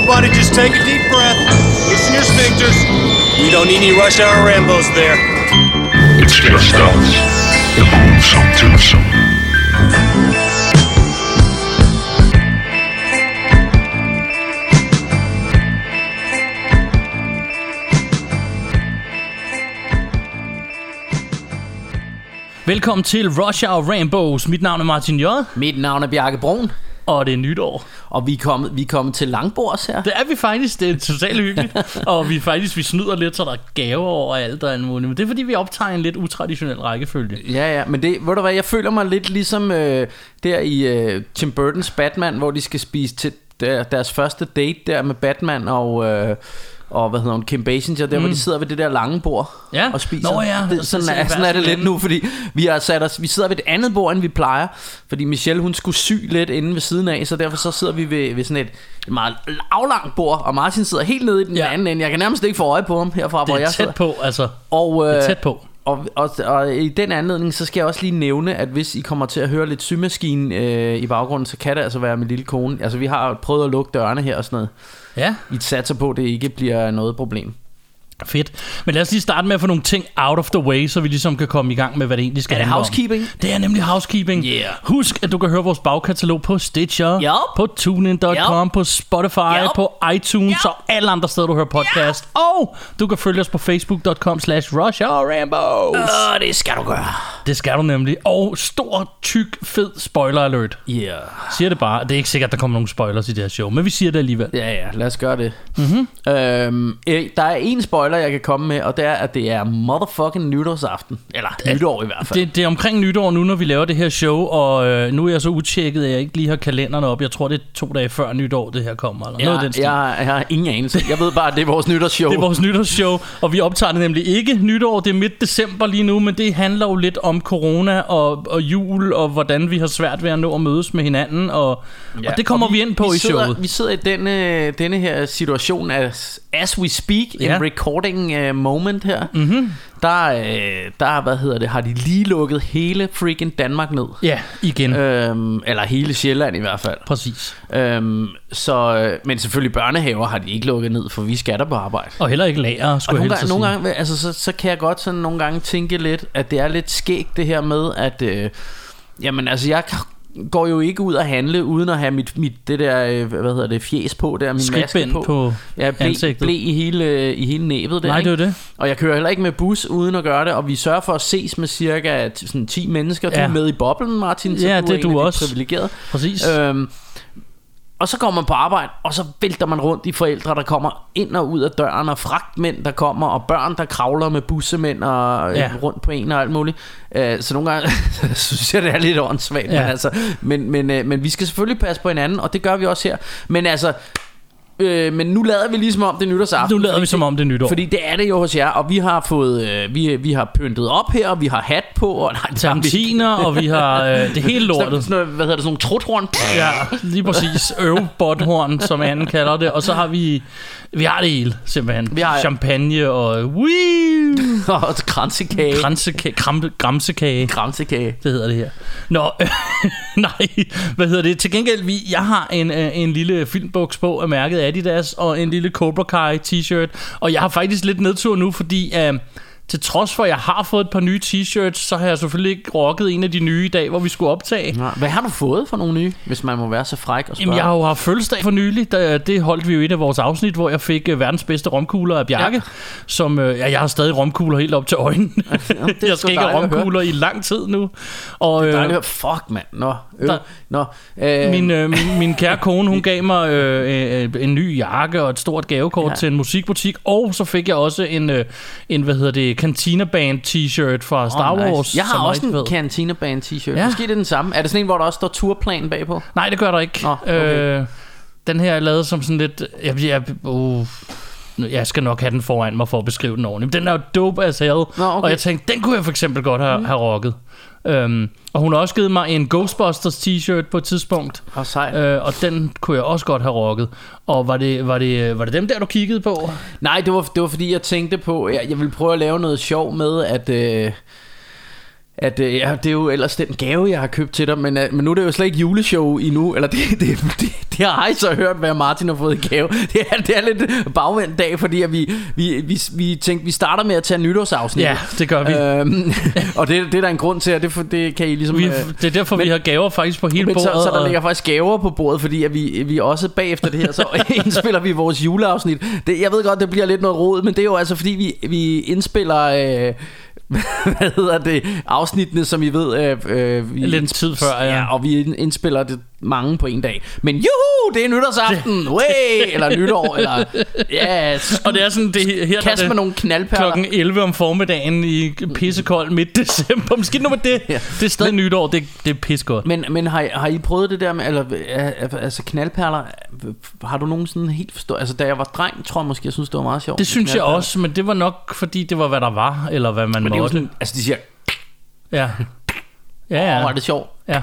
Everybody just take a deep breath. Loosen your sphincters. We don't need any rush hour Rambos there. It's just us, the Boomsome Twosome. Velkommen til Rush Hour Rainbows. Mit navn er Martin J. Mit navn er Bjarke Brun, Og det er nytår. Og vi er kommet, vi er kommet til Langbords her. Det er vi faktisk. Det er totalt hyggeligt. og vi faktisk vi snyder lidt, så der er gaver over alt og alt muligt. Men det er fordi, vi optager en lidt utraditionel rækkefølge. Ja, ja, men det, ved du hvad, jeg føler mig lidt ligesom øh, der i øh, Tim Burtons Batman, hvor de skal spise til der, deres første date der med Batman og... Øh, og hvad hedder hun, Kim Basinger, der mm. hvor de sidder ved det der lange bord Ja. og spiser. Nå ja, det, så sådan, er, sådan er det lidt nu, fordi vi har sat os, vi sidder ved et andet bord, end vi plejer, fordi Michelle hun skulle sy lidt inde ved siden af, så derfor så sidder vi ved, ved sådan et, et meget aflangt bord, og Martin sidder helt nede i den Ja. anden ende. Jeg kan nærmest ikke få øje på ham herfra, hvor Det er jeg sidder. tæt på, altså. Og, Det øh, er tæt på. og, og, og i den anledning, så skal jeg også lige nævne, at hvis I kommer til at høre lidt symaskine øh, i baggrunden, så kan det altså være min lille kone. Altså vi har prøvet at lukke dørene her og sådan noget. Ja, Vi satser på, at det ikke bliver noget problem fedt. Men lad os lige starte med at få nogle ting out of the way, så vi ligesom kan komme i gang med, hvad det egentlig skal Er det handle om. housekeeping? Det er nemlig housekeeping. Yeah. Husk, at du kan høre vores bagkatalog på Stitcher, Yup. på TuneIn.com, Yup. på Spotify, Yup. på iTunes Yup. og alle andre steder, du hører podcast. Og du kan følge os på Facebook.com slash Rush Hour Rambos. Åh, det skal du gøre. Det skal du nemlig. Og stor, tyk, fed spoiler alert. Yeah. Siger det bare. Det er ikke sikkert, at der kommer nogle spoilers i det her show, men vi siger det alligevel. Ja, ja, lad os gøre det. Mhm. Mm-hmm. Øhm, øh, der er en spoiler, jeg kan komme med, og det er, at det er motherfucking nytårsaften. Eller nytår i hvert fald. Det, det er omkring nytår nu, når vi laver det her show, og øh, nu er jeg så utjekket, at jeg ikke lige har kalenderen op. Jeg tror, det er to dage før nytår, det her kommer. Eller noget af den jeg, stil. jeg, jeg har ingen anelse. Jeg ved bare, at det er vores nytårsshow. Det er vores nytårsshow, og vi optager det nemlig ikke nytår. Det er midt december lige nu, men det handler jo lidt om corona og, og jul, og hvordan vi har svært ved at nå at mødes med hinanden, og, ja, og det kommer og vi, ind på vi i sidder, showet. Vi sidder i denne, denne her situation as, as we speak, Ja. En recording uh, moment her. Mm-hmm. Der, øh, der, hvad hedder det, har de lige lukket hele freaking Danmark ned. Ja, igen. Øh. Øhm, eller hele Sjælland i hvert fald. Præcis. Øhm, så, øh, men selvfølgelig børnehaver har de ikke lukket ned, for vi skal der på arbejde. Og heller ikke lager, Og skulle jeg nogle gange, nogle gange altså, så, så kan jeg godt sådan nogle gange tænke lidt, at det er lidt skægt det her med, at øh, jamen altså jeg går jo ikke ud og handle uden at have mit, mit det der, øh, hvad hedder det, fjes på der, min maske på. på Ja, blæ, ansigtet. blæ i hele, i hele næbet der, Nej, det er det. Og jeg kører heller ikke med bus uden at gøre det, og vi sørger for at ses med cirka sådan 10 mennesker. Du Ja. er med i boblen, Martin, så Ja, du det er du også. privilegerede. Præcis. Øhm, og så kommer man på arbejde, og så vælter man rundt i forældre, der kommer ind og ud af døren, og fragtmænd, der kommer, og børn, der kravler med bussemænd og Ja. ja. rundt på en og alt muligt. Øh, så nogle gange synes jeg, det er lidt åndssvagt. Ja. Ja. Men, altså, men, men, øh, men vi skal selvfølgelig passe på hinanden, og det gør vi også her. Men altså, øh, men nu lader vi ligesom om det er nytårsaften. Nu lader vi som om det er nytår. Fordi det er det jo hos jer, og vi har fået, øh, vi, vi har pyntet op her, og vi har hat på, og nej. Termtiner, og vi har øh, det hele Sådan, lortet. sådan, noget, hvad hedder det, sådan nogle truthorn. Ja, lige præcis. Øvbotthorn, som anden kalder det. Og så har vi... Vi har det hele, simpelthen. Vi har- Champagne og... Wii! og kransekage. Kransekage, kram, gramsekage. Kransekage. Det hedder det her. Nå, nej, hvad hedder det? Til gengæld, vi, jeg har en, øh, en lille filmbuks på af mærket Adidas, og en lille Cobra Kai t-shirt. Og jeg har faktisk lidt nedtur nu, fordi øh, til trods for, at jeg har fået et par nye t-shirts, så har jeg selvfølgelig ikke rocket en af de nye i dag, hvor vi skulle optage. Ja, Hvad har du fået for nogle nye, hvis man må være så fræk og spørge? Jamen, jeg har jo haft fødselsdag for nylig. Der, det holdt vi jo i et af vores afsnit, hvor jeg fik øh, verdens bedste romkugler af Bjarke. Ja. Som, øh, ja, jeg har stadig romkugler helt op til øjnene. er jeg sgu skal ikke have dejligt romkugler i lang tid nu. Og, øh, Dejligt at høre. Fuck, mand. Nå, øh, Der- Nå øh, min, øh, min, min kære kone, hun gav mig øh, øh, en ny jakke og et stort gavekort ja. Ja. til en musikbutik. Og så fik jeg også en, øh, en hvad hedder det, Cantina Band t-shirt fra Star åh, nice. Wars. Jeg har også en fed. Cantina Band t-shirt. Ja. Måske det er den samme. Er det sådan en, hvor der også står turplan bagpå? Nej, det gør der ikke. Nå, okay. øh, den her er lavet som sådan lidt... Jeg, jeg, uh, jeg skal nok have den foran mig for at beskrive den ordentligt. Men den er jo dope as hell. okay. Og jeg tænkte, den kunne jeg for eksempel godt have, have rocket. Um, og hun har også givet mig en Ghostbusters t-shirt på et tidspunkt. Og sej. Øh, og den kunne jeg også godt have rocket. Og var det, var det, var det dem der, du kiggede på? Nej, det var, det var fordi, jeg tænkte på, jeg, jeg ville prøve at lave noget sjov med, at... Øh, at øh, ja, det er jo ellers den gave, jeg har købt til dig, men, øh, men nu er det jo slet ikke juleshow endnu, eller det, det, det, det har I så hørt, hvad Martin har fået i gave. Det er, det er lidt bagvendt dag, fordi at vi, vi, vi, vi tænkte, vi starter med at tage nytårsafsnit. Ja, det gør vi. Øhm, og det, det er der en grund til, og det, det kan I ligesom... vi øh, det er derfor, men- vi har gaver faktisk på hele men så, bordet. så der og- ligger faktisk gaver på bordet, fordi at vi, vi også bagefter det her, så indspiller vi vores juleafsnit. Det, jeg ved godt, det bliver lidt noget rod, men det er jo altså fordi, vi, vi indspiller... Øh, hvad hedder det? Afsnittene, som I ved... Øh, øh, vi Lidt tid før, ja. ja. og vi indspiller det mange på en dag. Men juhu, det er nytårsaften! Way! Eller nytår, eller... Ja, yes. Og det er sådan, det, her der er Kast med det nogle knaldperler. klokken 11 om formiddagen i pissekold midt december. Måske nu med det. Ja. Det er stadig nytår, det, det er pissegodt. Men, men har, I- har I prøvet det der med, eller, altså knaldperler, har du nogensinde helt forstået, altså da jeg var dreng, tror jeg måske, jeg synes, det var meget sjovt. Det synes jeg også, men det var nok, fordi det var, hvad der var, eller hvad man Men det måtte. sådan, altså de siger, Ja. Ja, ja. hvor er det sjovt. ja.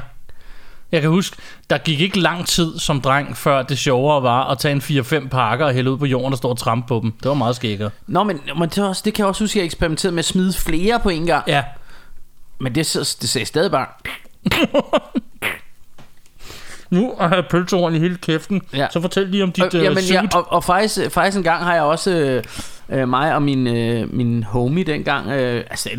Jeg kan huske, der gik ikke lang tid som dreng, før det sjovere var at tage en 4-5 pakker og hælde ud på jorden og stå og trampe på dem. Det var meget skækkert. Nå, men, men det, også, det kan jeg også huske, at jeg eksperimenterede med at smide flere på en gang. Ja. Men det, så- det sagde stadig bare, Nu har jeg pølsehorn i hele kæften. Ja. Så fortæl lige om dit og, uh, jamen, ja, suit. og, og faktisk, faktisk en gang har jeg også, øh, øh, mig og min, øh, min homie dengang, øh, altså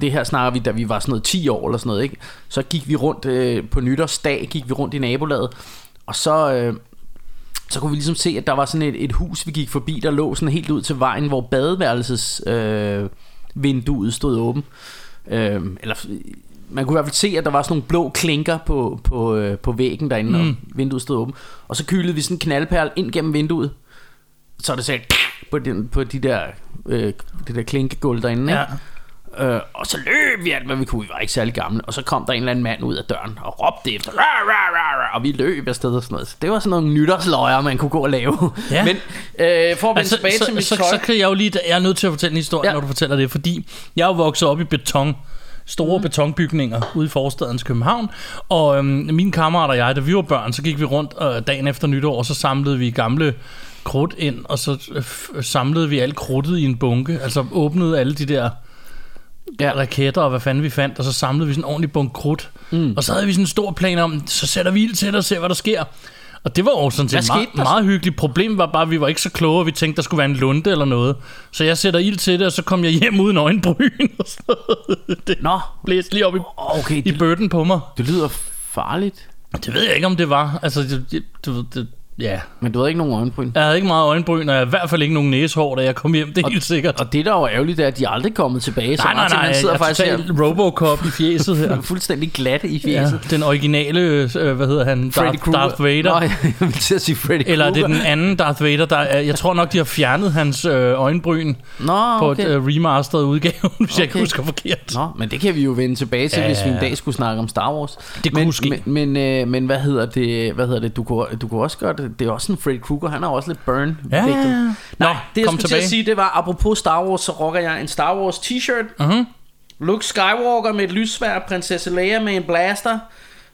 det her snakker vi, da vi var sådan noget 10 år eller sådan noget, ikke? Så gik vi rundt øh, på nytårsdag, gik vi rundt i nabolaget, og så... Øh, så kunne vi ligesom se, at der var sådan et, et hus, vi gik forbi, der lå sådan helt ud til vejen, hvor badeværelses øh, vinduet stod åben. Øh, eller man kunne i hvert fald se, at der var sådan nogle blå klinker på, på, øh, på væggen derinde, mm. og vinduet stod åben. Og så kylede vi sådan en knaldperl ind gennem vinduet. Så er det sagde på, den, på de der, øh, det der klinkegulv derinde. Ja. Ikke? Øh, og så løb vi alt, hvad vi kunne. Vi var ikke særlig gamle. Og så kom der en eller anden mand ud af døren og råbte efter. Rah, rah, rah, rah, og vi løb afsted og sådan noget. Så det var sådan nogle nytårsløjer, man kunne gå og lave. Ja. Men øh, for at vende Altså, tilbage så, til mit så, tøj. så, kan jeg jo lige, jeg er nødt til at fortælle en historie, Ja. ja. når du fortæller det, fordi jeg er jo vokset op i beton, store mm. betonbygninger ude i forstadens København, og øhm, min kammerat og jeg, da vi var børn, så gik vi rundt øh, dagen efter nytår, og så samlede vi gamle krudt ind, og så øh, samlede vi alt krudtet i en bunke, altså åbnede alle de der Ja. raketter og hvad fanden vi fandt, og så samlede vi sådan en ordentlig bunke krudt. Mm. Og så havde vi sådan en stor plan om, så sætter vi ild til det og ser, hvad der sker. Og det var jo sådan set meget, meget hyggeligt. Problemet var bare, at vi var ikke så kloge, og vi tænkte, der skulle være en lunde eller noget. Så jeg sætter ild til det, og så kom jeg hjem uden øjenbryn og sådan noget. Det Nå, blæste lige op i, okay, i det, bøtten på mig. det lyder farligt. Det ved jeg ikke, om det var. Altså, det, det, det, ja. Men du havde ikke nogen øjenbryn. Jeg havde ikke meget øjenbryn, og jeg havde i hvert fald ikke nogen næsehår, da jeg kom hjem. Det er helt sikkert. Og det, der var ærgerligt, det er, at de er aldrig kommet tilbage. Så Nej, nej, nej. han sidder jeg er faktisk her Robocop i fjeset her. fuldstændig glatte i Ja, fjeset. den originale, øh, hvad hedder han? Freddy Darth, Krueger. Darth Vader. Nå, jeg vil til at sige Freddy Eller er det Krueger. den anden Darth Vader, der er, jeg tror nok, de har fjernet hans øh, øjenbryn Nå, på okay. et øh, remasteret udgave, hvis okay. jeg ikke husker forkert. Nå, men det kan vi jo vende tilbage til, Ja, hvis vi en ja. dag skulle snakke om Star Wars. Det kunne men, ske. Men, men, øh, men hvad hedder det? Hvad hedder det? Du kunne, du kunne også gøre det. Er også en Freddy Krueger. Han har også lidt burn. Ja, ja, ja. Nej, Nå, det jeg skulle til tilbage. at sige, det var, apropos Star Wars, så rocker jeg en Star Wars t-shirt. Mhm. Luke Skywalker med et lyssvær, prinsesse Leia med en blaster,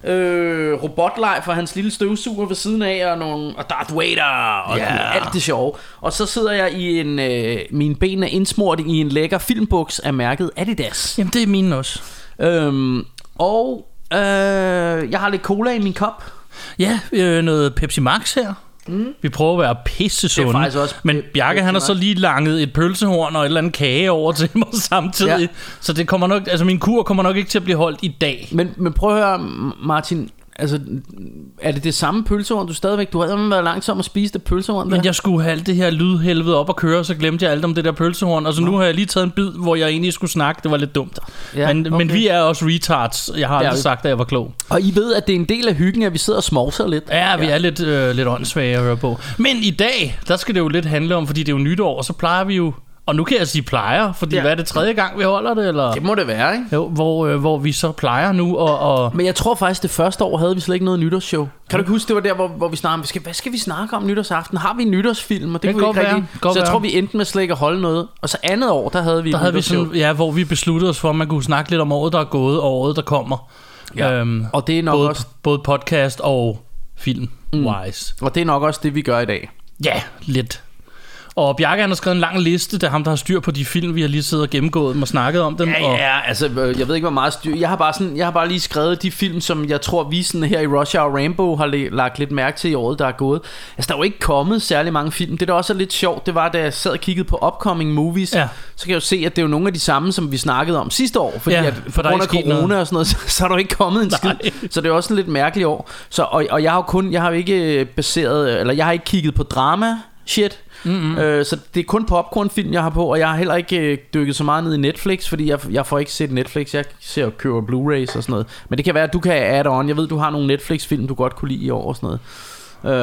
øh, robotleg for hans lille støvsuger ved siden af, og, nogle, og Darth Vader, og Ja. alt det sjove. Og så sidder jeg i en, øh, mine ben er indsmurt i en lækker filmbuks af mærket Adidas. Jamen, det er mine også. Øhm, og øh, jeg har lidt cola i min kop. Ja, øh, noget Pepsi Max her. Mm. Vi prøver at være pisse sunde. Det er faktisk også Men Bjarke, han har så lige langet et pølsehorn og et eller andet kage over til mig samtidig. Ja. Så det kommer nok, altså min kur kommer nok ikke til at blive holdt i dag. Men, men prøv at høre, Martin. Altså, er det det samme pølsehorn, du stadigvæk... Du eddermame været langsom at spise det pølsehorn der. Men jeg skulle have alt det her lydhelvede op og køre, så glemte jeg alt om det der pølsehorn. Og så nu har jeg lige taget en bid, hvor jeg egentlig skulle snakke. Det var lidt dumt. Ja, men, okay. men vi er også retards. Jeg har aldrig sagt, at jeg var klog. Og I ved, at det er en del af hyggen, at vi sidder og smovser lidt. Ja, vi ja. er lidt, øh, lidt åndssvage at høre på. Men i dag, der skal det jo lidt handle om, fordi det er jo nytår, og så plejer vi jo... Og nu kan jeg sige plejer, fordi Ja. hvad er det tredje gang, vi holder det? Eller? Det må det være, ikke? Jo, hvor, øh, hvor vi så plejer nu, og, og Men jeg tror faktisk, det første år havde vi slet ikke noget nytårsshow. Kan du ikke huske, det var der, hvor, hvor vi snakkede om, hvad skal, hvad skal vi snakke om nytårsaften? Har vi en nytårsfilm? Og det, Det kunne vi ikke være. rigtig. Så jeg være. tror, vi endte med slet ikke at holde noget. Og så andet år, der havde vi der havde vi sådan, ja, hvor vi besluttede os for, at man kunne snakke lidt om året, der er gået, og året, der kommer. Ja. Øhm, Og det er nok både, også- både podcast og film-wise. Og det er nok også det, vi gør i dag. Ja, lidt. Og Bjarke han har skrevet en lang liste, det er ham, der har styr på de film, vi har lige siddet og gennemgået og snakket om dem. Ja, og, ja, altså, øh, jeg ved ikke, hvor meget styr... Jeg har bare, sådan, jeg har bare lige skrevet de film, som jeg tror, vi sådan her i Russia og Rainbow har lagt lidt mærke til i året, der er gået. Altså, der er jo ikke kommet særlig mange film. Det, der også er lidt sjovt, det var, da jeg sad og kiggede på upcoming movies, Ja. så kan jeg jo se, at det er jo nogle af de samme, som vi snakkede om sidste år. Fordi Ja, at for der er grund af ikke sket corona noget. og sådan noget, så, så er der jo ikke kommet en skid. Så det er også en lidt mærkeligt år. Så, og, og jeg har jo kun, jeg har jo ikke baseret, eller jeg har ikke kigget på drama shit. Mm-hmm. Øh, så det er kun popcornfilm, jeg har på, og jeg har heller ikke øh, dykket så meget ned i Netflix, fordi jeg, jeg får ikke set Netflix. Jeg ser og køber Blu-rays og sådan noget. Men det kan være, at du kan add on. Jeg ved, du har nogle Netflix-film, du godt kunne lide i år og sådan noget.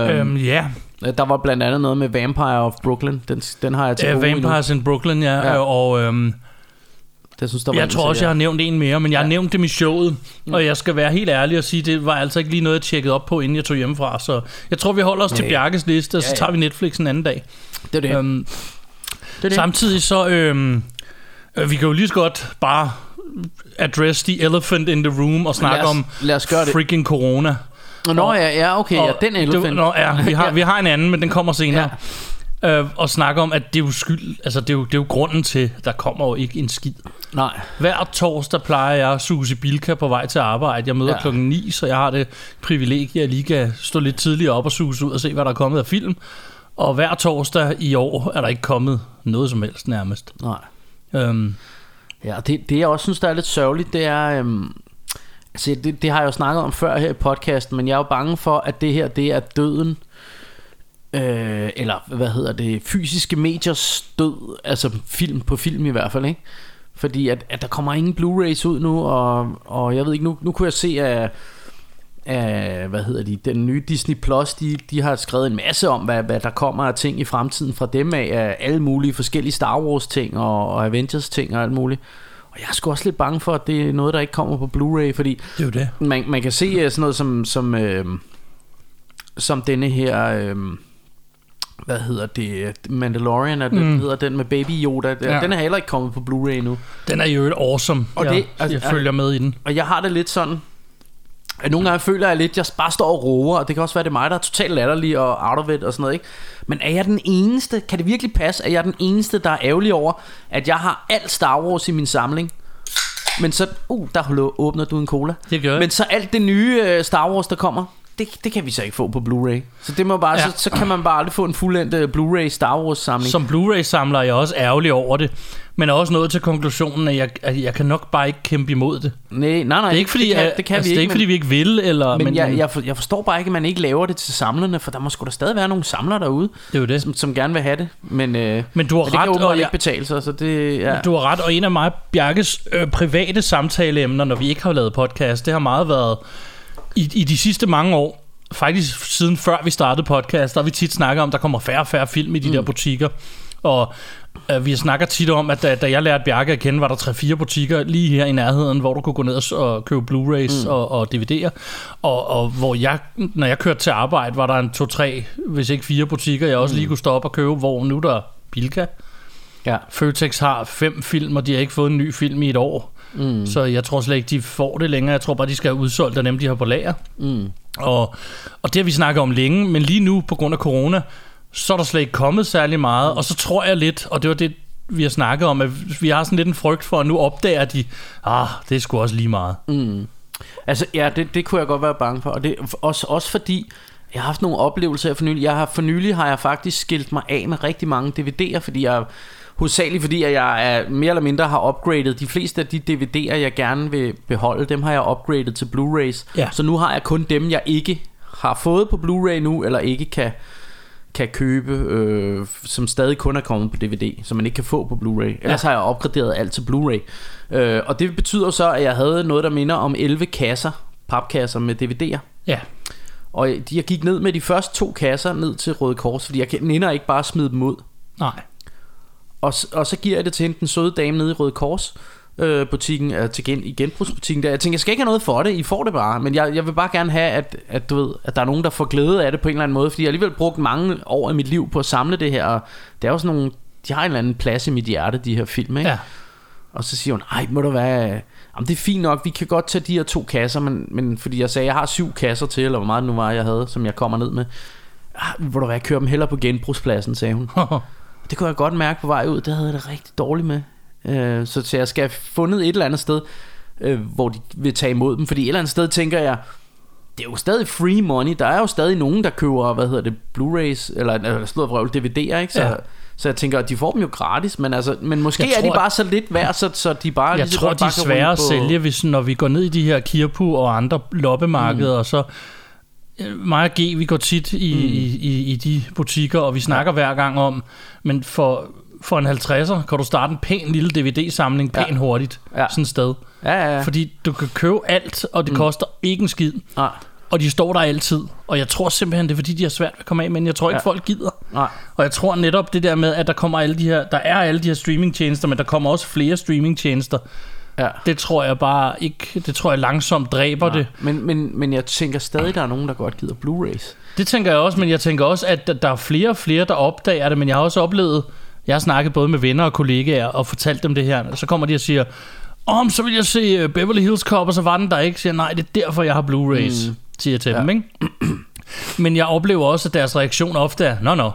Øh, Øhm, ja, der var blandt andet noget med Vampire of Brooklyn. Den, den har jeg til uh. Vampires in Brooklyn, ja. Ja. ja. Og øhm, Det synes, der var jeg tror så også, jeg har nævnt en mere, men jeg har Ja. nævnt dem i showet. Og jeg skal være helt ærlig og sige, det var altså ikke lige noget, jeg tjekkede op på, inden jeg tog hjemmefra. Så jeg tror, vi holder os til Nej. Bjarkes liste, og så Ja, ja. tager vi Netflix en anden dag. Det er det. Øhm, det, er det. Samtidig så, øhm, øh, vi kan jo lige så godt bare address the elephant in the room og snakke lad os, om lad os gøre det. freaking corona. Nå ja, ja, okay, ja, Og den elephant. Det, nå, ja, vi har, vi har en anden, men den kommer senere. Ja. Øh, og snakke om, at det er jo skyld, altså det er jo, det er jo grunden til, der kommer jo ikke en skid. Nej. Hver torsdag plejer jeg at suge Bilka på vej til arbejde. Jeg møder Ja. klokken 9, så jeg har det privilegie, at lige kan stå lidt tidligere op og suge ud og se, hvad der er kommet af film. Og hver torsdag i år er der ikke kommet noget som helst nærmest. Nej. Øhm, Ja, det, det jeg også synes, der er lidt sørgeligt, det er... Øhm, altså, det, det har jeg jo snakket om før her i podcasten, men jeg er jo bange for, at det her, det er døden. Øh, eller hvad hedder det? Fysiske mediers død. Altså film på film i hvert fald, ikke? Fordi at, at der kommer ingen Blu-rays ud nu, og, og jeg ved ikke, nu, nu kunne jeg se, at af, hvad hedder de, den nye Disney Plus, de, de har skrevet en masse om, hvad, hvad der kommer af ting i fremtiden fra dem af, af alle mulige forskellige Star Wars ting og, og Avengers ting og alt muligt. Og jeg er sgu også lidt bange for, at det er noget, der ikke kommer på Blu-ray, fordi det er jo det. man, man kan se øh, sådan noget som, som, øh, som denne her... Øh, hvad hedder det? Mandalorian, er det, mm. hedder den med Baby Yoda. Ja. Ja. Den er heller ikke kommet på Blu-ray nu. Den er jo et awesome. Og jeg, det- altså, jeg følger med i den. Og jeg har det lidt sådan at nogle gange føler jeg lidt, at jeg bare står og roer, og det kan også være, det er mig, der er totalt latterlig og out of it og sådan noget, ikke? Men er jeg den eneste, kan det virkelig passe, at jeg er den eneste, der er ærgerlig over, at jeg har alt Star Wars i min samling? Men så, uh, der åbner du en cola. Det gør jeg. Men så alt det nye øh, Star Wars, der kommer, det, det kan vi så ikke få på Blu-ray. Så det må bare, ja. Så, så kan man bare aldrig få en fuldendt Blu-ray Star Wars samling. Som Blu-ray-samler er jeg også ærgerlig over det. Men er også nået til konklusionen, at jeg, at jeg kan nok bare ikke kæmpe imod det. Nej, nej, nej. Det er ikke fordi, det kan, at- det kan altså, vi det er ikke. ikke, fordi vi ikke vil, eller, men, men jeg, jeg, for, jeg forstår bare ikke, at man ikke laver det til samlerne, for der må sgu da stadig være nogle samlere derude, det er jo det. som, som gerne vil have det. Men, øh, Men du har men det ret, kan og jeg- ikke betale sig, så det... Ja. Du har ret, og en af mig Bjarkes øh, private samtaleemner, når vi ikke har lavet podcast, det har meget været i, i de sidste mange år, faktisk siden før vi startede podcast, der har vi tit snakket om, at der kommer færre og færre film i de mm. der butikker. Og øh, vi snakker tit om, at da, da jeg lærte Bjarke at kende, var der 3-4 butikker lige her i nærheden, hvor du kunne gå ned og købe Blu-rays mm. og, og DVD'er. Og, og hvor jeg, når jeg kørte til arbejde, var der en 2-3, hvis ikke fire butikker, jeg også lige kunne stoppe og købe, hvor nu er der Bilka. ja. Føtex har fem film, og de har ikke fået en ny film i et år. Mm. Så jeg tror slet ikke, de får det længere. Jeg tror bare, de skal have udsolgt af dem, de har på lager. Mm. Og, og det har vi snakket om længe, men lige nu, på grund af corona, så er der slet ikke kommet særlig meget. Og så tror jeg lidt, og det var det, vi har snakket om, at vi har sådan lidt en frygt for, at nu opdager de, ah, det er sgu også lige meget. Mm. Altså, ja, det, det kunne jeg godt være bange for. Og det, også, også fordi, jeg har haft nogle oplevelser for nylig. Jeg har, for nylig har jeg faktisk skilt mig af med rigtig mange DVD'er, fordi jeg hovedsageligt fordi, at jeg er, mere eller mindre har upgradet de fleste af de DVD'er, jeg gerne vil beholde, dem har jeg upgradet til Blu-rays. Ja. Så nu har jeg kun dem, jeg ikke har fået på Blu-ray nu, eller ikke kan, kan købe, øh, som stadig kun er kommet på DVD, som man ikke kan få på Blu-ray. Ellers Ja. har jeg opgraderet alt til Blu-ray. Øh, og det betyder så, at jeg havde noget, der minder om 11 kasser, papkasser med DVD'er. Ja, Og de, jeg gik ned med de første to kasser ned til Røde Kors, fordi jeg nænder ikke bare at smide dem ud. nej. Og, og så giver jeg det til hende, den søde dame nede i Røde Kors øh, butikken, øh, til gen, i genbrugsbutikken der. Jeg tænker, jeg skal ikke have noget for det, I får det bare. Men jeg, jeg vil bare gerne have, at, at, du ved, at der er nogen, der får glæde af det på en eller anden måde. Fordi jeg har alligevel brugt mange år af mit liv på at samle det her. Og det er jo sådan nogle, de har en eller anden plads i mit hjerte, de her film, ikke? Ja. Og så siger hun, ej, må du være... Jamen, det er fint nok, vi kan godt tage de her to kasser, men, men fordi jeg sagde, jeg har syv kasser til, eller hvor meget det nu var, jeg havde, som jeg kommer ned med. Ah, må du være, kører dem heller på genbrugspladsen, sagde hun. Det kunne jeg godt mærke på vej ud, det havde jeg det rigtig dårligt med. Øh, så, så jeg skal have fundet et eller andet sted, øh, hvor de vil tage imod dem. Fordi et eller andet sted tænker jeg, det er jo stadig free money. Der er jo stadig nogen, der køber, hvad hedder det, Blu-rays, eller, eller slået vrøvl, DVD'er, ikke? Så, Ja. så jeg tænker, at de får dem jo gratis, men, altså, men måske Jeg er de tror- bare så lidt værd, så, så de bare Jeg tror, de er svære at sælge, hvis, når vi går ned i de her Kirpu og andre loppemarkeder, mm. og så mig og G, vi går tit i, mm. i, i, i de butikker, og vi snakker ja. hver gang om, men for, for en 50'er kan du starte en pæn lille DVD-samling pæn Ja. hurtigt, Ja. sådan et sted. Ja, ja, ja. Fordi du kan købe alt, og det mm. koster ikke en skid, Nej, og de står der altid. Og jeg tror simpelthen, det er fordi, de har svært ved at komme af, men jeg tror ikke, Ja. folk gider. nej. Og jeg tror netop det der med, at der kommer alle de her, der er alle de her streamingtjenester, men der kommer også flere streamingtjenester. Ja. Det tror jeg bare ikke, det tror jeg langsomt dræber Nej. det. Men, men, men jeg tænker stadig, der er nogen, der godt gider Blu-rays. Det tænker jeg også, men jeg tænker også, at der- er flere og flere, der opdager det, men jeg har også oplevet, jeg har snakket både med venner og kollegaer og fortalt dem det her, så kommer de og siger, om så vil jeg se øh, Beverly Hills Cop, og så var den der ikke. Siger nej, det er derfor, jeg har Blu-rays, mm. siger jeg til Ja. dem, ikke? Men jeg oplever også, at deres reaktion ofte er, nå, nå.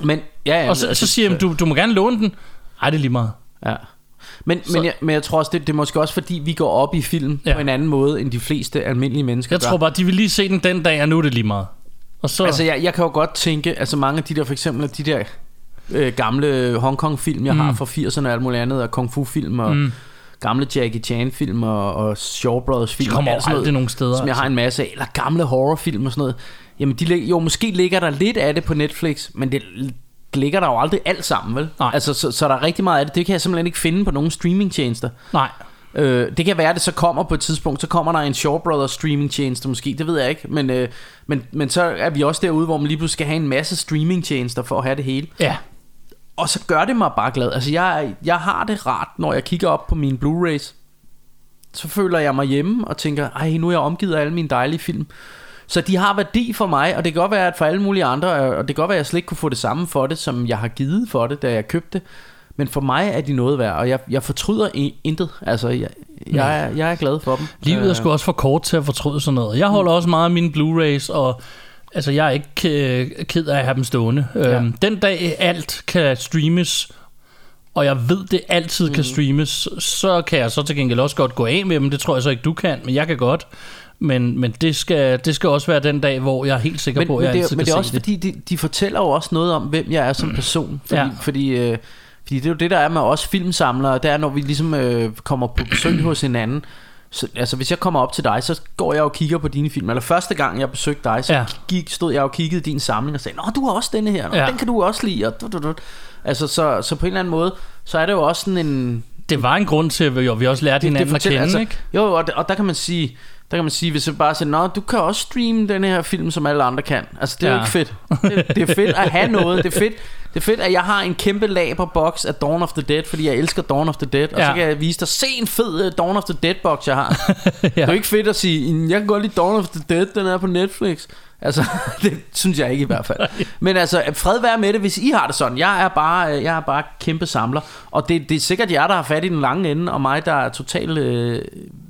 Men, ja, ja, Og så, så siger jeg, du, du må gerne låne den. Ej, det er lige meget. Ja. Men, Så- men, jeg, men jeg tror også, det, det er måske også fordi, vi går op i film Ja. på en anden måde, end de fleste almindelige mennesker Jeg gør. tror bare, de vil lige se den den dag, og nu er det lige meget. Og så, Altså, jeg, jeg kan jo godt tænke, altså mange af de der, for eksempel de der øh, gamle Hongkong-film, jeg mm. har fra 80'erne og alt muligt andet, og Kung Fu-film, og mm. gamle Jackie Chan-film, og, og Shaw Brothers-film. de kommer jo aldrig nogen steder. Som jeg har en masse af, eller gamle horrorfilm og sådan noget. Jamen, de, jo, måske ligger der lidt af det på Netflix, men det ligger der jo aldrig alt sammen, vel? Nej. Altså, så, så der er rigtig meget af det. Det kan jeg simpelthen ikke finde på nogen streamingtjenester. Nej, Øh, det kan være, at det så kommer på et tidspunkt, så kommer der en Shaw Brothers streaming tjeneste måske, det ved jeg ikke, men, øh, men, men så er vi også derude, hvor man lige pludselig skal have en masse streaming tjenester for at have det hele. ja. Og så gør det mig bare glad. Altså jeg, jeg har det rart, når jeg kigger op på mine Blu-rays. Så føler jeg mig hjemme og tænker, ej nu er jeg omgivet af alle mine dejlige film. Så de har værdi for mig, og det kan godt være, at for alle mulige andre, og det kan godt være, at jeg slet ikke kunne få det samme for det, som jeg har givet for det, da jeg købte det. Men for mig er de noget værd, og jeg, jeg fortryder intet. Altså, jeg, jeg, er, jeg er glad for dem. Livet er Øh, sgu også for kort til at fortryde sådan noget. Jeg holder også meget af mine Blu-rays, og altså, jeg er ikke øh, ked af at have dem stående. Ja. Øhm, den dag alt kan streames, og jeg ved, det altid Mhm. kan streames, så kan jeg så til gengæld også godt gå af med dem. Det tror jeg så ikke, du kan, men jeg kan godt. Men, men det, skal, det skal også være den dag, hvor jeg er helt sikker men, på, at men, jeg det, er- men det er også det. fordi, de, de fortæller jo også noget om, hvem jeg er som person. Fordi, Ja. fordi, øh, fordi det er jo det, der er med os filmsamlere, det er, når vi ligesom øh, kommer på besøg hos hinanden. Så, altså, hvis jeg kommer op til dig, så går jeg og kigger på dine film. Eller første gang, jeg besøgte dig, så Ja. gik, stod jeg og kiggede din samling og sagde, Nå, du har også denne her. Nå, Ja. Den kan du også lide. Og du, du, du. Altså, så, så på en eller anden måde, så er det jo også sådan en... Det var en grund til, at vi, også lærte hinanden at kende, altså, ikke? Jo, og, og der kan man sige, der kan man sige, hvis jeg bare siger, Nå, du kan også streame den her film, som alle andre kan. Altså, det er Ja. ikke fedt. Det, det er fedt at have noget. Det er fedt, det er fedt, at jeg har en kæmpe laberbox af Dawn of the Dead, fordi jeg elsker Dawn of the Dead. Og Ja. så kan jeg vise dig, se en fed uh, Dawn of the Dead box, jeg har. ja. Det er jo ikke fedt at sige, jeg kan godt lide Dawn of the Dead, den er på Netflix. Altså, det synes jeg ikke i hvert fald. Men altså, fred være med det, hvis I har det sådan. Jeg er bare, øh, jeg er bare kæmpe samler. Og det, det er sikkert jer, der har fat i den lange ende, og mig, der er totalt øh,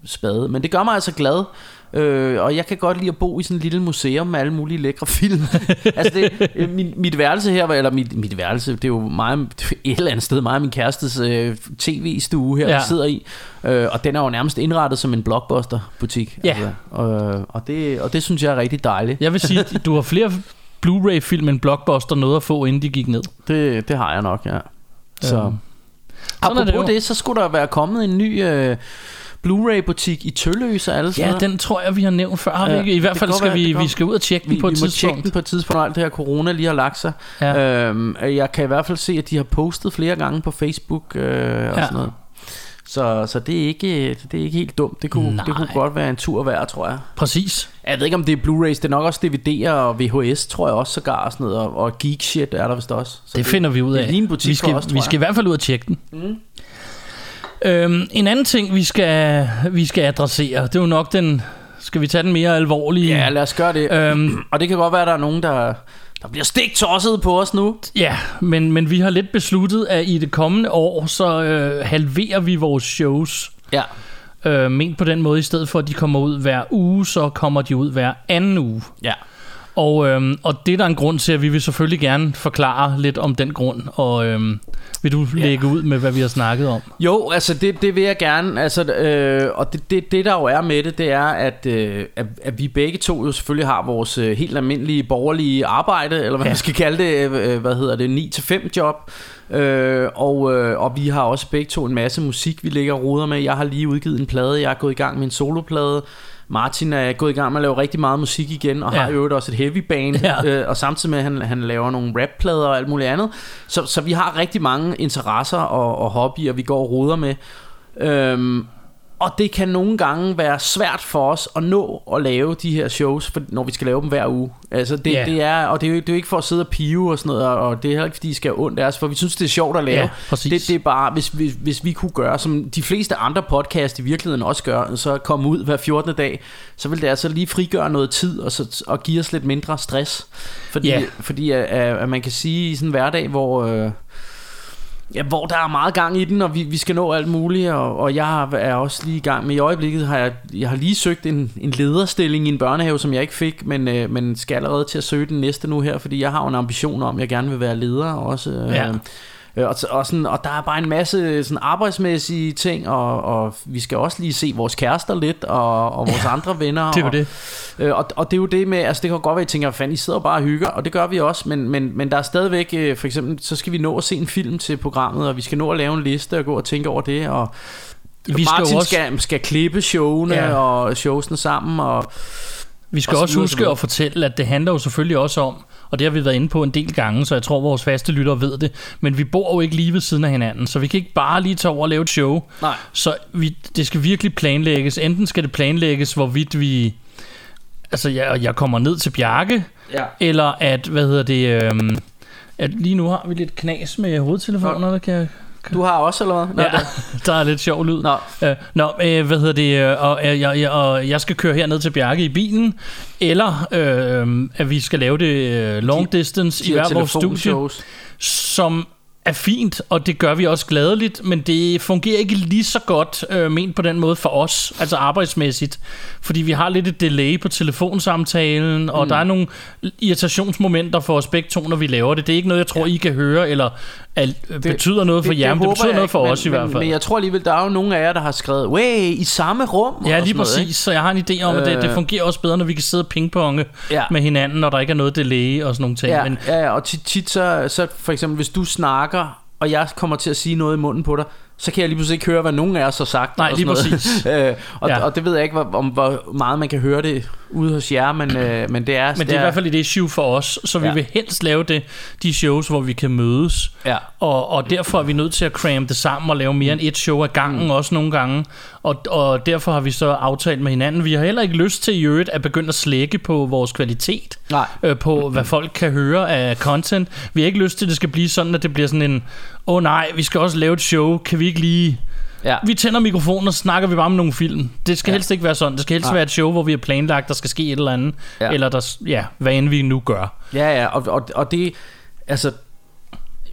spade. Men det gør mig altså glad. Øh, og jeg kan godt lide at bo i sådan et lille museum med alle mulige lækre film. altså det, øh, min, mit værelse her, eller mit, mit værelse, det er jo meget, et eller andet sted, mig og min kærestes øh, tv-stue her, Ja. sidder i. Øh, og den er jo nærmest indrettet som en blockbuster-butik. Ja. Altså, og, og, det, og det synes jeg er rigtig dejligt. Jeg vil sige, du har flere Blu-ray-film end Blockbuster nåede at få, inden de gik ned. Det, det har jeg nok, ja. Så. Øhm, Apropos er det det, så skulle der være kommet en ny øh, Blu-ray-butik i Tølløse alle Ja, steder. den tror jeg, vi har nævnt før. Har vi Ja, ikke? I hvert det fald skal være, vi, det vi skal ud og tjekke den vi, på et vi må tjekke tidspunkt. den på et tidspunkt, når alt det her corona lige har lagt sig. Ja. Øhm, jeg kan i hvert fald se, at de har postet flere gange på Facebook øh, og Ja. sådan noget. Så, så det, er ikke, det er ikke helt dumt. Det kunne, Nej. det kunne godt være en tur værd, tror jeg. Præcis. Jeg ved ikke, om det er Blu-rays. Det er nok også DVD'er og VHS, tror jeg også sågar. Og, sådan noget, og, og geek shit er der vist også. Så Det finder vi ud det af. er lige en butik vi skal, tror vi skal i hvert fald ud og tjekke den. Mm. Øhm, en anden ting, vi skal, vi skal adressere, det er jo nok den... Skal vi tage den mere alvorlige? Ja, lad os gøre det. Øhm, Og det kan godt være, at der er nogen, der, der bliver stiktosset på os nu. ja, men, men vi har lidt besluttet, at i det kommende år, så øh, halverer vi vores shows. Ja. Øh, ment på den måde, i stedet for at de kommer ud hver uge, så kommer de ud hver anden uge. Ja. Og, øhm, og det er der en grund til, at vi vil selvfølgelig gerne forklare lidt om den grund. Og øhm, vil du lægge ud med, hvad vi har snakket om? Jo, altså det, det vil jeg gerne. Altså, øh, og det, det, det der jo er med det, det er, at, øh, at, at vi begge to jo selvfølgelig har vores øh, helt almindelige borgerlige arbejde, eller hvad ja. man skal kalde det, øh, hvad hedder det, 9-5 job. Øh, og, øh, og vi har også begge to en masse musik, vi ligger og ruder med. Jeg har lige udgivet en plade, jeg er gået i gang med en soloplade. Martin er gået i gang med at lave rigtig meget musik igen, og ja. har jo også et heavy band, ja. øh, og samtidig med, at han, han laver nogle rapplader og alt muligt andet. Så, så vi har rigtig mange interesser og, og hobbyer, vi går og ruder med. Øhm, og det kan nogle gange være svært for os at nå at lave de her shows, for, når vi skal lave dem hver uge. Altså det, yeah. det er, og det er, jo, det er jo ikke for at sidde og pive og sådan noget, og det er heller ikke fordi, I skal have ondt af os, for vi synes, det er sjovt at lave. Præcis. det, det er bare, hvis, hvis, hvis vi kunne gøre, som de fleste andre podcast i virkeligheden også gør, så komme ud hver 14. dag, så vil det altså lige frigøre noget tid, og, så, og give os lidt mindre stress. Fordi, Ja. fordi at, at, at man kan sige i sådan en hverdag, hvor... Øh, Ja, hvor der er meget gang i den, og vi, vi skal nå alt muligt, og, og jeg er også lige i gang med i øjeblikket, har jeg, jeg har lige søgt en, en lederstilling i en børnehave, som jeg ikke fik, men, øh, men skal allerede til at søge den næste nu her, fordi jeg har jo en ambition om, at jeg gerne vil være leder også. Øh, Ja øh, og, og, sådan, og der er bare en masse sådan arbejdsmæssige ting, og, og vi skal også lige se vores kærester lidt, og, og vores andre venner. Det er og, det. Øh, og, og det er jo det med, altså det kan godt være, at I tænker, fanden, I sidder bare og hygger, og det gør vi også, men, men, men der er stadigvæk, øh, for eksempel, så skal vi nå at se en film til programmet, og vi skal nå at lave en liste og gå og tænke over det, og Vi skal Martin også- skal, skal klippe showene Ja. ja. og showsene sammen, og Vi skal Og så også huske at fortælle, at det handler jo selvfølgelig også om, og det har vi været inde på en del gange, så jeg tror, vores faste lyttere ved det, men vi bor jo ikke lige ved siden af hinanden, så vi kan ikke bare lige tage over og lave et show. Nej. Så vi, det skal virkelig planlægges. Enten skal det planlægges, hvorvidt vi... Altså, jeg, jeg kommer ned til Bjarke, Ja. eller at, hvad hedder det... Øhm, at lige nu har vi lidt knas med hovedtelefonerne, kan jeg... du har også, eller hvad? Nå, Ja, der er lidt sjov lyd. Nå. Øh, nå, øh, hvad hedder det, øh, og, øh, jeg, jeg, og jeg skal køre herned til Bjarke i bilen, eller øh, at vi skal lave det øh, long distance De i hver vores studie, som er fint, og det gør vi også gladeligt, men det fungerer ikke lige så godt øh, ment på den måde for os, altså arbejdsmæssigt, fordi vi har lidt et delay på telefonsamtalen, Mm. og der er nogle irritationsmomenter for os begge to, når vi laver det. Det er ikke noget, jeg tror, I kan høre, eller al, det, betyder noget for jer, men det håber betyder noget for ikke, os men, i hvert fald. Men jeg tror alligevel, der er jo nogle af jer, der har skrevet, way, i samme rum. Ja, lige sådan noget, præcis. Så jeg har en idé om, at det, det Øh. fungerer også bedre, når vi kan sidde og pingponge Ja. med hinanden, når der ikke er noget delay og sådan nogle ting. Ja, Men ja, ja, og tit, tit så, så for eksempel, hvis du snakker, og jeg kommer til at sige noget i munden på dig, så kan jeg lige pludselig ikke høre, hvad nogen af os har sagt. Nej, lige præcis. øh, og, Ja. og det ved jeg ikke, hvor, om hvor meget man kan høre det ude hos jer, men, øh, men det er... Men det er i hvert fald et issue for os, så vi Ja. vil helst lave det, de shows, hvor vi kan mødes. Ja. Og, og derfor er vi nødt til at cramme det sammen og lave mere end et show ad gangen mm. også nogle gange. Og, og derfor har vi så aftalt med hinanden. Vi har heller ikke lyst til i øvrigt at begynde at slække på vores kvalitet. Nej. Øh, på hvad folk kan høre af content. Vi har ikke lyst til, at det skal blive sådan, at det bliver sådan en, åh oh, nej, vi skal også lave et show. Kan vi ikke lige... Ja. Vi tænder mikrofonen og snakker vi bare om nogle film. Det skal ja. Helst ikke være sådan. Det skal helst Nej. være et show, hvor vi har planlagt, der skal ske et eller andet. Ja. Eller der, ja, hvad end vi nu gør. Ja, ja, og, og, og det, altså,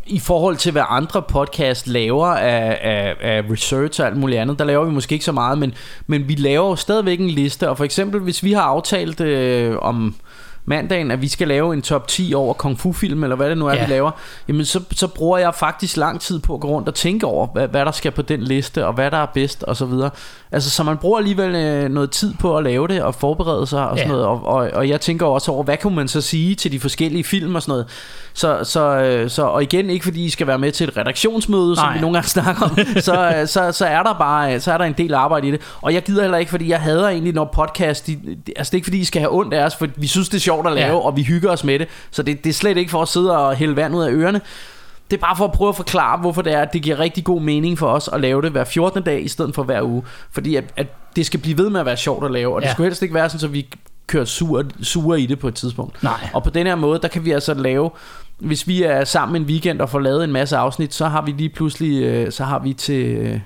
i forhold til hvad andre podcast laver af, af, af research og alt muligt andet, der laver vi måske ikke så meget, men, men vi laver jo stadigvæk en liste, og for eksempel hvis vi har aftalt øh, om mandagen, at vi skal lave en top 10 over kung fu film, eller hvad det nu er, Ja. vi laver, jamen så, så bruger jeg faktisk lang tid på at gå rundt og tænke over, hvad, hvad der skal på den liste, og hvad der er bedst, og så videre. Altså, så man bruger alligevel øh, noget tid på at lave det, og forberede sig, og sådan Ja. noget, og, og, og jeg tænker også over, hvad kunne man så sige til de forskellige film og sådan noget. Så, så, øh, så og igen, ikke fordi I skal være med til et redaktionsmøde, som Nej. vi nogle gange snakker om, så, øh, så, så er der bare så er der en del arbejde i det. Og jeg gider heller ikke, fordi jeg hader egentlig, når podcast, de- altså det er ikke fordi, I skal have ondt af os, for vi synes, det er sjovt at lave, Ja. og vi hygger os med det. Så det, det er slet ikke for at sidde og hælde vand ud af ørerne. Det er bare for at prøve at forklare, hvorfor det er, at det giver rigtig god mening for os at lave det hver 14. dag, i stedet for hver uge. Fordi at, at det skal blive ved med at være sjovt at lave, og det Ja. skulle helst ikke være sådan, så vi kører sure, sure i det på et tidspunkt. Nej. Og på den her måde, der kan vi altså lave, hvis vi er sammen en weekend og får lavet en masse afsnit, så har vi lige pludselig, øh, så har vi til, øh,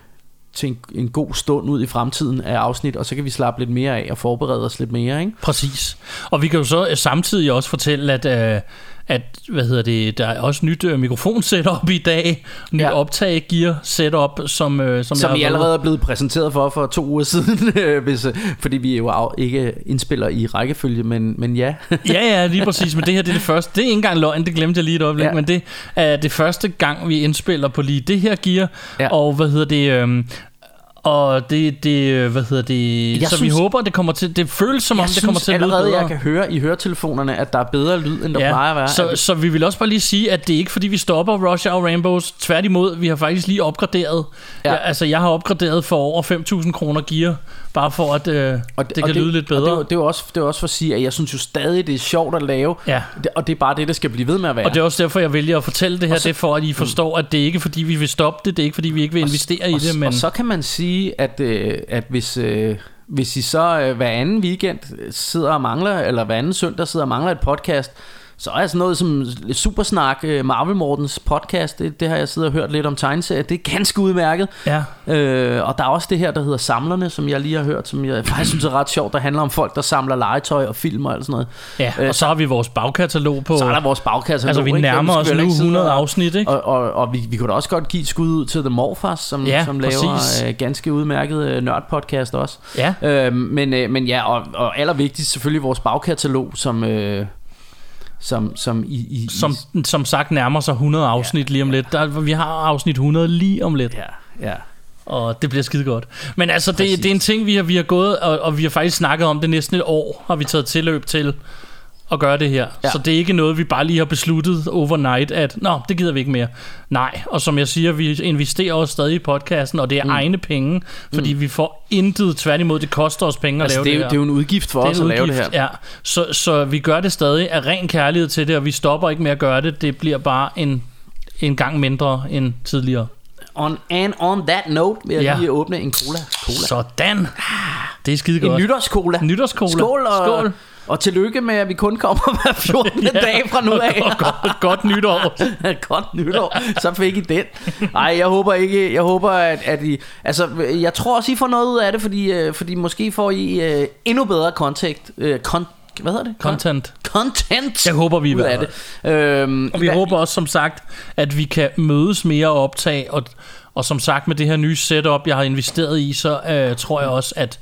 til en, en god stund ud i fremtiden af afsnit, og så kan vi slappe lidt mere af og forberede os lidt mere, ikke? Præcis. Og vi kan jo så øh, samtidig også fortælle, at, øh, at hvad hedder det, der er også nyt øh, mikrofon-setup i dag, nyt Ja. ja. optag-gear-setup, som, øh, som, Som jeg vi har allerede er blevet præsenteret for for to uger siden, øh, hvis, øh, fordi vi jo af- ikke indspiller i rækkefølge, men, men ja. Ja, ja, lige præcis, men det her det er det første. Det er ikke engang løgn, det glemte jeg lige et øjeblik, Ja. men det er det første gang, vi indspiller på lige det her gear, Ja. og hvad hedder det... Øhm, og det, det, hvad hedder det, Jeg så synes- vi håber, det kommer til, det føles som om, det kommer til at lyde allerede, bedre. jeg kan høre i høretelefonerne, at der er bedre lyd, end der plejer at være. Så, så vi vil også bare lige sige, at det er ikke fordi, vi stopper Rush Hour Rainbows. Tværtimod, vi har faktisk lige opgraderet. Ja. Ja. Jeg, altså, jeg har opgraderet for over 5.000 kroner gear, bare for at øh, og det, det kan lyde lidt bedre. Og det, er jo- det, er også, det er også for at sige, at jeg synes jo stadig, det er sjovt at lave. Ja. Det, og det er bare det, der skal blive ved med at være. Og det er også derfor, jeg vælger at fortælle det her. Og så- det er for, at I forstår, at det er ikke fordi, vi vil stoppe det. Det er ikke fordi, vi ikke vil investere i og, det. Men og så kan man sige, at, øh, at hvis, øh, hvis I så øh, hver anden weekend sidder og mangler, eller hver anden søndag sidder og mangler et podcast, så er sådan noget som Supersnak, øh, Marvel Mortens podcast, det, det har jeg siddet og hørt lidt om tegneserier, det er ganske udmærket. ja, Øh, og der er også det her, der hedder Samlerne, som jeg lige har hørt, som jeg faktisk synes er ret sjovt, der handler om folk, der samler legetøj og film og alt sådan noget. ja. Øh, og så har vi vores bagkatalog på... Så er der vores bagkasse. altså, vi nærmer os nu 100 afsnit, ikke? Og, og, og vi, vi kunne da også godt give et skud ud til The Morfars, som, Ja, som laver præcis. øh, ganske udmærket øh, nørdpodcast også. Ja. Øh, men, øh, men ja, og, og allervigtigst selvfølgelig vores bagkatalog, som... Øh, som, som i, i, Som, som sagt nærmer sig 100 afsnit lige om lidt. Der, vi har afsnit 100 lige om lidt. Ja, ja. Og det bliver skide godt. Men altså, Præcis. det, det er en ting, vi har, vi har gået, og, og vi har faktisk snakket om det næsten et år, har vi taget tilløb til at gøre det her. Ja. Så det er ikke noget, vi bare lige har besluttet overnight, at nå, det gider vi ikke mere. Nej, og som jeg siger, vi investerer også stadig i podcasten, og det er mm. egne penge, fordi mm. vi får intet, tværtimod, det koster os penge Altså, at det, lave jo- det, det er jo en udgift for her. os Det at en lave det udgift, her. Ja, så, så vi gør det stadig af ren kærlighed til det, og vi stopper ikke med at gøre det. Det bliver bare en, en gang mindre end tidligere. On, and on that note vil jeg Ja. lige åbne en cola. cola. Sådan. Det er skide En godt. nytårscola. Nytårscola. Skål og, Skål. Og tillykke med, at vi kun kommer hver 14. ja. dag fra nu af. Og godt, godt nytår. Godt nytår. Så fik I den. Nej, jeg håber ikke. Jeg håber, at, at I... Altså, jeg tror også, I får noget ud af det, fordi, øh, fordi måske får I uh, endnu bedre kontekst. Uh, kon, hvad hedder det? Content. Content. Jeg håber, vi af det. Øhm, Og vi hvad- håber også, som sagt, at vi kan mødes mere og optage. Og, og som sagt, med det her nye setup, jeg har investeret i, så øh, tror jeg også, at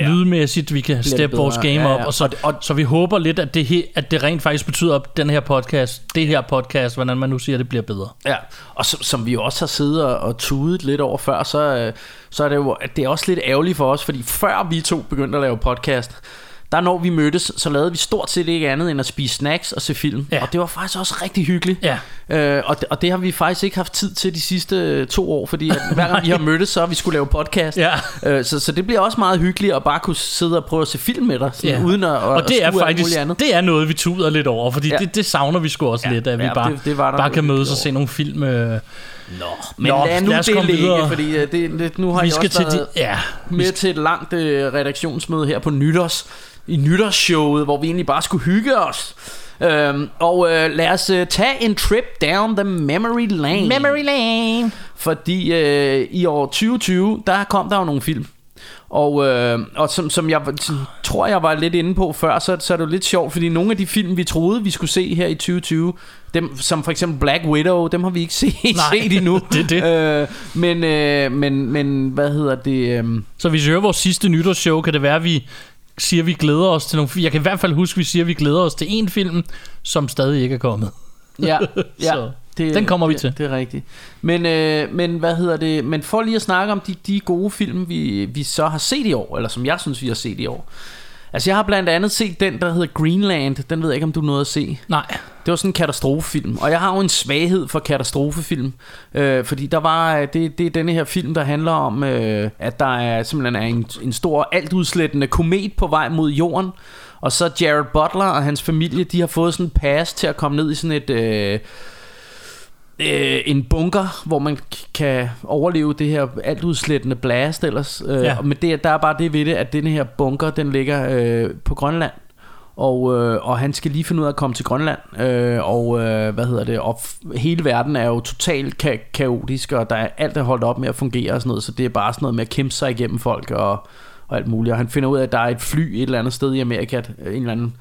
ja. lydmæssigt, vi kan steppe vores game Ja, ja. op. Og så, Og det- og- så vi håber lidt, at det, he, at det rent faktisk betyder, at den her podcast, det her podcast, hvordan man nu siger, det bliver bedre. Ja, og som, som vi også har siddet og, og tudet lidt over før, så, øh, så er det jo det er også lidt ærgerligt for os, fordi før vi to begyndte at lave podcast, der når vi mødtes, så lavede vi stort set ikke andet end at spise snacks og se film. Ja. Og det var faktisk også rigtig hyggeligt. Ja. Øh, og, det, og det har vi faktisk ikke haft tid til de sidste øh, to år, fordi at hver gang vi har mødtes, så har vi skulle lave podcast. Ja. Øh, så, så det bliver også meget hyggeligt at bare kunne sidde og prøve at se film med dig, sådan, Ja. uden at, Og det er at alt faktisk andet. det er noget, vi tuder lidt over, fordi Ja. det, det savner vi sgu også Ja. lidt, at vi Ja, bare, det- det var bare kan mødes og se nogle film. Øh, Nå, men Nå, lad nu lad det ligge, videre. fordi øh, det, det, nu har vi I skal også til de, ja, vi med til et langt øh, redaktionsmøde her på nytårs, i nytårsshowet, hvor vi egentlig bare skulle hygge os. Øhm, og øh, lad os øh, tage en trip down the memory lane. Memory Lane. Fordi øh, i år 2020, der kom der jo nogle film. Og, øh, og som, som jeg tror, jeg var lidt inde på før, så, så er det jo lidt sjovt, fordi nogle af de film, vi troede, vi skulle se her i 2020, dem, som for eksempel Black Widow, dem har vi ikke set, Nej, set endnu. det det. Øh, men, øh, men, men, hvad hedder det? Øh, Så hvis I hører vores sidste nytårsshow, kan det være, at vi siger, vi glæder os til nogle. Jeg kan i hvert fald huske, at vi siger, at vi glæder os til en film, som stadig ikke er kommet. Ja, ja Så den kommer vi det, til. Det er rigtigt. Men, øh, men hvad hedder det? Men for lige at snakke om de, de gode film, vi, vi så har set i år, eller som jeg synes, vi har set i år. Altså jeg har blandt andet set den, der hedder Greenland. Den ved jeg ikke, om du nåede at se. Nej. Det var sådan en katastrofefilm. Og jeg har jo en svaghed for katastrofefilm. Øh, fordi der var, øh, det, det er denne her film, der handler om, øh, at der er simpelthen er en, en stor altudslættende komet på vej mod jorden. Og så Jared Butler og hans familie, de har fået sådan en pass til at komme ned i sådan et... Øh, øh, en bunker, hvor man kan overleve det her altudslættende blast ellers. Øh, Ja. Men det, der er bare det ved det, at den her bunker, den ligger øh, på Grønland. Og, øh, og han skal lige finde ud af at komme til Grønland øh, Og øh, hvad hedder det Og hele verden er jo totalt ka- kaotisk Og der er alt er holdt op med at fungere og sådan noget Så det er bare sådan noget med at kæmpe sig igennem folk Og, og alt muligt Og han finder ud af at der er et fly Et eller andet sted i Amerika En eller anden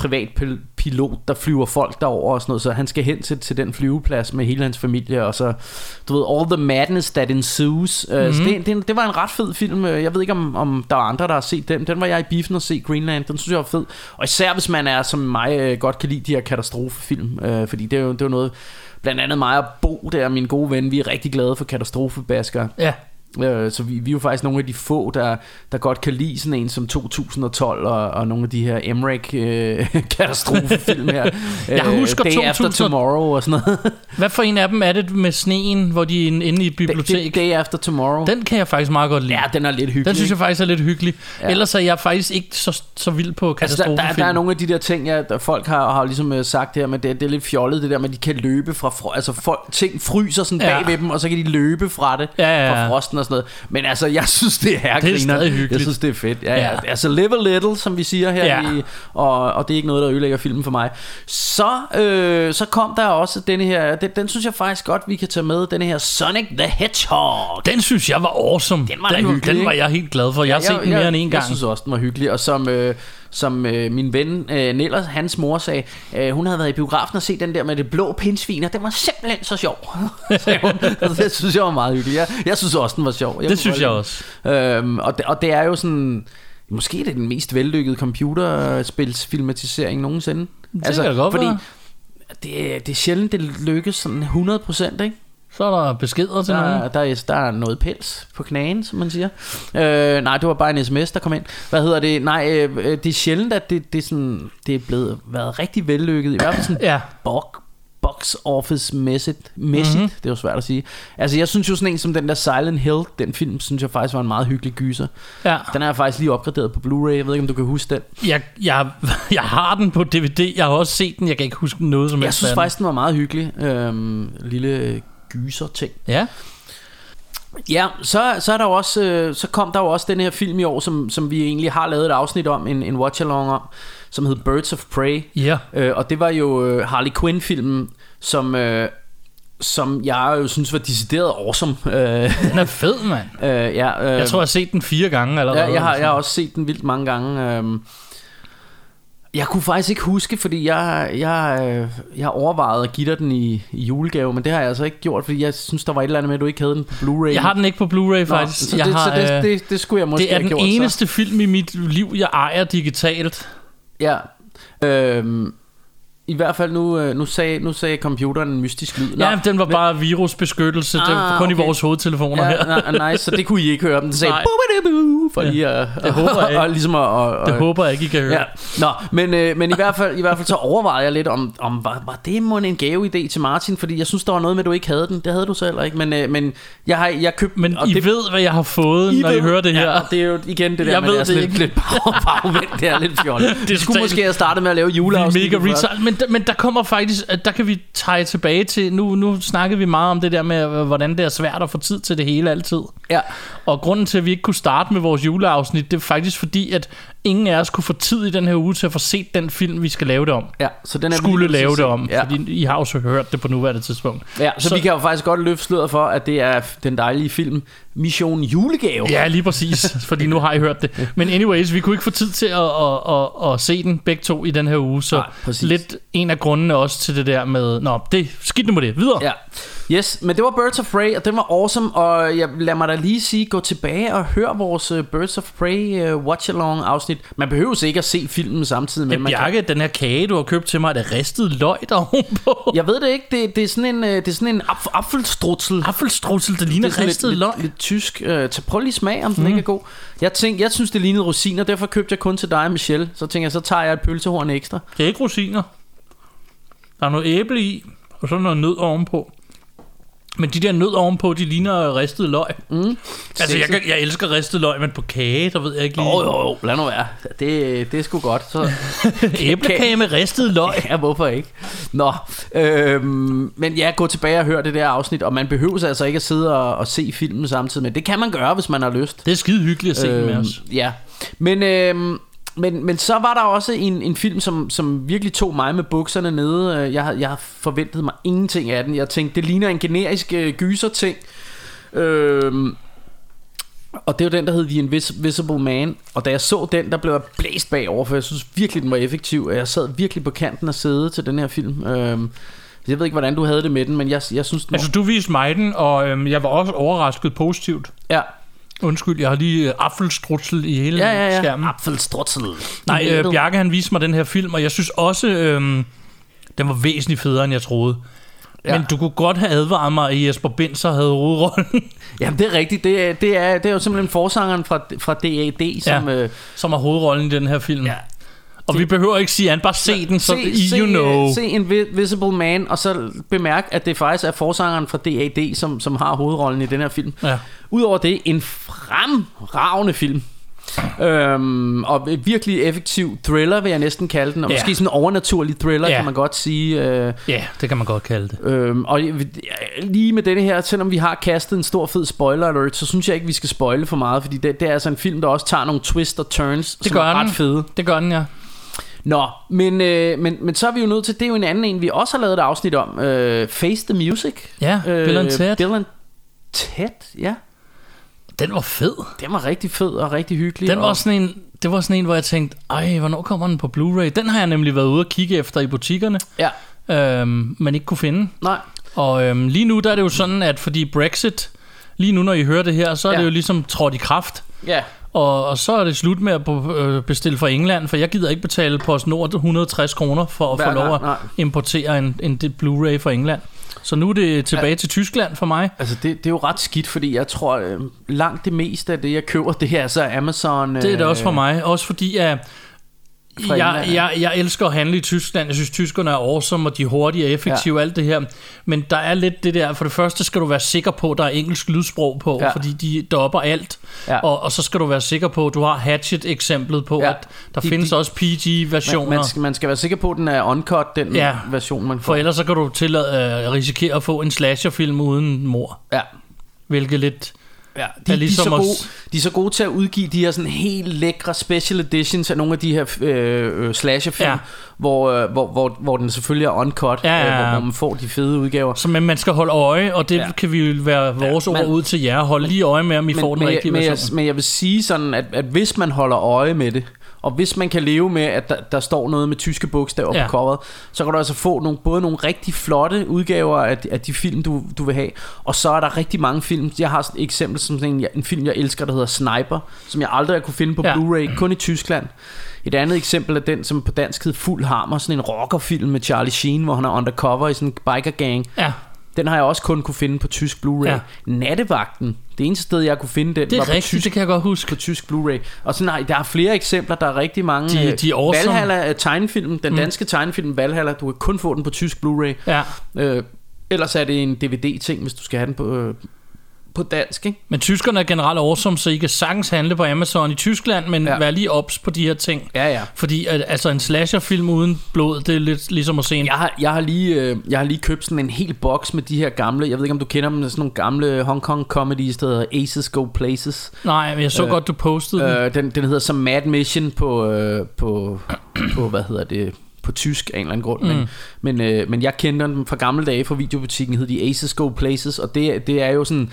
privatpilot, der flyver folk derover og sådan noget, så han skal hen til, til den flyveplads med hele hans familie, og så, du ved, all the madness that ensues. Mm-hmm. Uh, så det, det, det var en ret fed film. Øh, Jeg ved ikke, om, om der er andre, der har set den. Den var jeg i biffen og se Greenland. Den synes jeg var fed. Og især hvis man er, som mig, øh, godt kan lide de her katastrofefilm, uh, fordi det er jo, det er noget, blandt andet mig og Bo, der min gode ven, vi er rigtig glade for katastrofebasker. Ja. Øh, Så vi, vi er jo faktisk nogle af de få, der, der godt kan lide sådan en som 2012 og, og nogle af de her Emmerich øh, katastrofefilm her. Jeg Øh, husker Day After 2000 Tomorrow og sådan noget. Hvad for en af dem er det med sneen, hvor de er inde i et bibliotek? Day After Tomorrow. Den kan jeg faktisk meget godt lide. ja, den er lidt hyggelig. Den synes jeg faktisk er lidt hyggelig. Ja. Ja. Ellers er jeg faktisk ikke så, så vild på Altså, der, katastrofefilm. der, der er nogle af de der ting, ja, der folk har, har ligesom øh, sagt her, men det, det er lidt fjollet, det der med, at de kan løbe fra fro- altså folk, ting fryser sådan Ja. bag ved dem, og så kan de løbe fra det, Ja, ja, ja. fra frosten og sådan noget. Men altså, jeg synes, det er Det er stadig hyggeligt. Jeg synes, det er fedt. Ja, ja. Ja. Altså, live a little, som vi siger her, Ja. i, og, og det er ikke noget, der ødelægger filmen for mig. Så, øh, så kom der også denne her, den, den synes jeg faktisk godt, vi kan tage med, denne her Sonic the Hedgehog. Den synes jeg var awesome. Den var den, hyggelig, den var jeg helt glad for. Jeg har set den mere end en Jeg gang. synes også, den var hyggelig. Og som, øh, som øh, min ven øh, Nellers, hans mor sagde, øh, hun havde været i biografen og set den der med det blå pindsvin, og den var simpelthen så sjov. altså, det synes jeg var meget hyggelig. Jeg, jeg synes også, den var sjov. Jeg det synes jeg også. Øhm, og, det, og det er jo sådan... Måske er det den mest vellykkede computerspilsfilmatisering nogensinde. Altså, kan godt fordi være. det, er- det er sjældent, det lykkes sådan 100%, ikke? Så er der beskeder til Der, nogen. der, er, der er noget pels på knagen, som man siger. Øh, nej, det var bare en sms, der kom ind. Hvad hedder det? Nej, øh, øh, det er sjældent, at det, det, er, sådan, det er blevet været rigtig vellykket. I hvert fald sådan Ja. box, box office mæssigt. mæssigt mm-hmm. Det er jo svært at sige. Altså, jeg synes jo sådan en som den der Silent Hill, den film, synes jeg faktisk var en meget hyggelig gyser. Ja. Den er jeg faktisk lige opgraderet på Blu-ray. Jeg ved ikke, om du kan huske den. Jeg, jeg, jeg har den på DVD. Jeg har også set den. Jeg kan ikke huske noget som Jeg helst synes af den. faktisk, den var meget hyggelig. Øhm, lille gyser ting. Ja. Ja, så, så, er der også, øh, så kom der jo også den her film i år, som, som vi egentlig har lavet et afsnit om, en, en watch-along om, som hed Birds of Prey. Ja. Øh, og det var jo øh, Harley Quinn-filmen, som, øh, som jeg jo synes var decideret awesome. Øh, Den er fed, mand. øh, ja, øh, Jeg tror, jeg har set den fire gange allerede. Ja, jeg har, jeg har også set den vildt mange gange. øhm. Jeg kunne faktisk ikke huske, fordi jeg, jeg, øh, jeg overvejede at give dig den i, i julegave, men det har jeg altså ikke gjort, fordi jeg synes, der var et eller andet med, at du ikke havde den på Blu-ray. Jeg har den ikke på Bluray Nå, faktisk. så, jeg det, har, så det, øh, det, det skulle jeg måske det er den gjort, eneste film i mit liv, jeg ejer digitalt. Så. Ja. Øhm, I hvert fald nu, øh, nu, sagde, nu sagde computeren en mystisk lyd. Nå, Ja, den var bare virusbeskyttelse. det var Ah, kun okay. i vores hovedtelefoner Ja, her. nej, nice, så det kunne I ikke høre. Den sagde for lige at, det håber jeg ikke. og, ligesom at, og, og, Det håber jeg ikke, I kan høre. Ja. Nå, men, øh, men i, hvert fald, i hvert fald så overvejede jeg lidt om, om var, var det må en gaveidé til Martin, fordi jeg synes, der var noget med, at du ikke havde den. Det havde du så heller ikke, men, øh, men jeg har jeg købt Men og I det, ved, hvad jeg har fået, når I ved- hører det her. Ja, det er jo igen det der Jeg med, ved det er det lidt, ikke. lidt bag, bagvendt, det er lidt fjollet. Det er skulle måske have startet med at lave er juleafsnit. mega retard. Men, men der kommer faktisk, at der kan vi tage tilbage til, nu, nu snakkede vi meget om det der med, øh, hvordan det er svært at få tid til det hele altid. Ja, Og grunden til, at vi ikke kunne starte med vores juleafsnit, det er faktisk fordi, at ingen af os kunne få tid i den her uge til at få set den film, vi skal lave det om. ja, så den er Skulle lave det om, Ja. fordi I har jo så hørt det på nuværende tidspunkt. Ja, så, Så- så vi kan jo faktisk godt løfte sløret for, at det er den dejlige film Mission Julegave. Ja, lige præcis, fordi nu har I hørt det. Men anyways, vi kunne ikke få tid til at, at, at, at se den begge to i den her uge, så Nej, præcis. lidt en af grundene også til det der med, nå, det, skidt nu med det, videre. Ja. Yes, men det var Birds of Prey, og den var awesome, og jeg lad mig da lige sige, gå tilbage og hør vores uh, Birds of Prey uh, watch-along afsnit. Man behøver ikke at se filmen samtidig med. Men man kan- Bjarke, den her kage, du har købt til mig, er det ristet løg der ovenpå? Jeg ved det ikke, det, det er sådan en, uh, det er sådan en apf- apfelstrutsel. Apfelstrussel, det ligner Det ristet lidt, løg. lidt, lidt tysk. Uh, tag, prøv lige smag, om den ikke er god. Jeg tænkte, jeg synes, det lignede rosiner, derfor købte jeg kun til dig, Michelle. Så tænker jeg, så tager jeg et pølsehorn ekstra. Det er ikke rosiner. Der er noget æble i, og så noget nød ovenpå. Men de der nød ovenpå, de ligner ristet løg. Mm. Altså, jeg, kan- jeg elsker ristet løg, men på kage, der ved jeg ikke lige. Jo, jo, jo, lad nu være. Det, det er sgu godt. Så, Æblekage med ristet løg. Ja, hvorfor ikke? Nå, øhm, men ja, gå tilbage og hør det der afsnit, og man behøver altså ikke at sidde og, og se filmen samtidig med. Det kan man gøre, hvis man har lyst. Det er skide hyggeligt at se den med Øhm, os. Ja, men, øhm, men, men så var der også en, en film, som, som virkelig tog mig med bukserne nede. Øh, Jeg, jeg har forventet mig ingenting af den. Jeg tænkte, det ligner en generisk øh, gyser-ting. Øhm, Og det er jo den, der hed The Invisible Man. Og da jeg så den, der blev jeg blæst bagover, for jeg synes virkelig, den var effektiv. Og jeg sad virkelig på kanten af sædet til den her film. Øhm, jeg ved ikke, hvordan du havde det med den, men jeg, jeg synes, den var... Altså, du viste mig den, og øhm, jeg var også overrasket positivt. Ja, Undskyld, jeg har lige øh, affelstrutsel i hele ja, ja, ja. skærmen. Apfelstrutzel. Nej, øh, Bjarke han viste mig den her film, og jeg synes også, øhm, den var væsentligt federe, end jeg troede. Ja. Men du kunne godt have advaret mig, at Jesper Binzer havde hovedrollen, Jamen, det er rigtigt. Det er, det er, det er jo simpelthen forsangeren fra, fra DAD, som... Ja. Øh, som har hovedrollen i den her film. Ja. Og vi behøver ikke sige, at bare se den, så se, se, you know. se Invisible Man, og så bemærk, at det faktisk er forsangeren fra DAD, som, som har hovedrollen i den her film. Ja. Udover det, en fremragende film. Øhm, og virkelig effektiv thriller, vil jeg næsten kalde den. Og Ja. måske sådan en overnaturlig thriller, Ja. kan man godt sige. Øh, Ja, det kan man godt kalde det. Øhm, og lige med denne her, selvom vi har kastet en stor fed spoiler alert, så synes jeg ikke, vi skal spoile for meget, fordi det, det er altså en film, der også tager nogle twists og turns, Det som gør er ret den. fede. Det gør den, ja. Nå, men, øh, men, men så er vi jo nødt til, det er jo en anden en, vi også har lavet et afsnit om, øh, Face the Music. Ja, Bill and Ted. Bill and Ted, ja. Den var fed. Den var rigtig fed og rigtig hyggelig. Den var og, sådan en, det var sådan en, hvor jeg tænkte, ej, hvornår kommer den på Blu-ray? Den har jeg nemlig været ude og kigge efter i butikkerne, Ja, øhm, men ikke kunne finde. nej. Og øhm, lige nu der er det jo sådan, at fordi Brexit, lige nu når I hører det her, så er Ja. det jo ligesom trådt i kraft. Ja, Og, og så er det slut med at øh, bestille fra England, for jeg gider ikke betale PostNord 160 kroner for at Hver få lov at nej. importere en, en, Blu-ray fra England. Så nu er det tilbage Ja. til Tyskland for mig. altså det, det er jo ret skidt, fordi jeg tror, øh, langt det meste af det, jeg køber, det er altså Amazon. Det er det også for øh, mig. Også fordi, at Fra jeg, ja. jeg, jeg elsker at handle i Tyskland. Jeg synes, tyskerne er awesome, og de er hurtige og effektive og alt det her. Men der er lidt det der, for det første skal du være sikker på, at der er engelsk lydsprog på, Ja. fordi de dopper alt. Ja. Og, og så skal du være sikker på, at du har Hatchet-eksemplet på, Ja. at der De- findes de- også PG-versioner. Man, man, skal, man skal være sikker på, at den er uncut, den Ja. ja. version, man får. For ellers så kan du tillade, øh, risikere at få en slasherfilm uden mor. Ja. Hvilket lidt... Ja, er de, ligesom de, er så gode, de er så gode til at udgive de her sådan helt lækre special editions af nogle af de her øh, øh, slasherfilm, Ja. hvor, øh, hvor, hvor, hvor den selvfølgelig er uncut, Ja, ja, øh, ja. hvor, hvor man får de fede udgaver. Så men man skal holde øje, og det ja. Kan vi jo være vores ja, men- ord ud til jer. Hold lige øje med, om I får den men, rigtige men, jeg, version. men jeg vil sige sådan, at, at hvis man holder øje med det, og hvis man kan leve med, at der, der står noget med tyske bogstaver Ja. på coveret, så kan du altså få nogle, både nogle rigtig flotte udgaver af, de- af de film, du, du vil have, og så er der rigtig mange film. Jeg har et eksempel som sådan en, en film, jeg elsker, der hedder Sniper, som jeg aldrig kunne finde på ja. Blu-ray, kun i Tyskland. Et andet eksempel er den, som på dansk hed Fuld Hammer, sådan en rockerfilm med Charlie Sheen, hvor han er undercover i sådan en biker gang. Ja, Den har jeg også kun kunne finde på tysk Blu-ray. Ja. Nattevagten, det eneste sted, jeg kunne finde den, det var er på rigtigt, tysk det kan jeg godt huske. på tysk Blu-ray. Og så nej, der er flere eksempler, der er rigtig mange. De- øh, de er awesome. Valhalla er tegnefilm, den danske tegnefilm Valhalla, du kan kun få den på tysk Blu-ray. Ja. Øh, ellers er det en DVD-ting, hvis du skal have den på, øh, på dansk, ikke? Men tyskerne er generelt awesome, så I kan sagtens handle på Amazon i Tyskland, men ja. Vær lige ops på de her ting. Ja, ja. Fordi at, altså en slasherfilm uden blod, det er lidt ligesom at se en... Jeg har, jeg, har lige, øh, jeg har lige købt sådan en hel boks med de her gamle, jeg ved ikke om du kender dem, sådan nogle gamle Hong Kong comedies, der hedder Aces Go Places. Nej, men jeg så øh, godt, du postede øh, den. Øh, den, den hedder som Mad Mission på, øh, på, på, hvad hedder det, på tysk af en eller anden grund. Mm. Men, men, øh, men jeg kender dem fra gamle dage fra videobutikken, hed de Aces Go Places, og det, det er jo sådan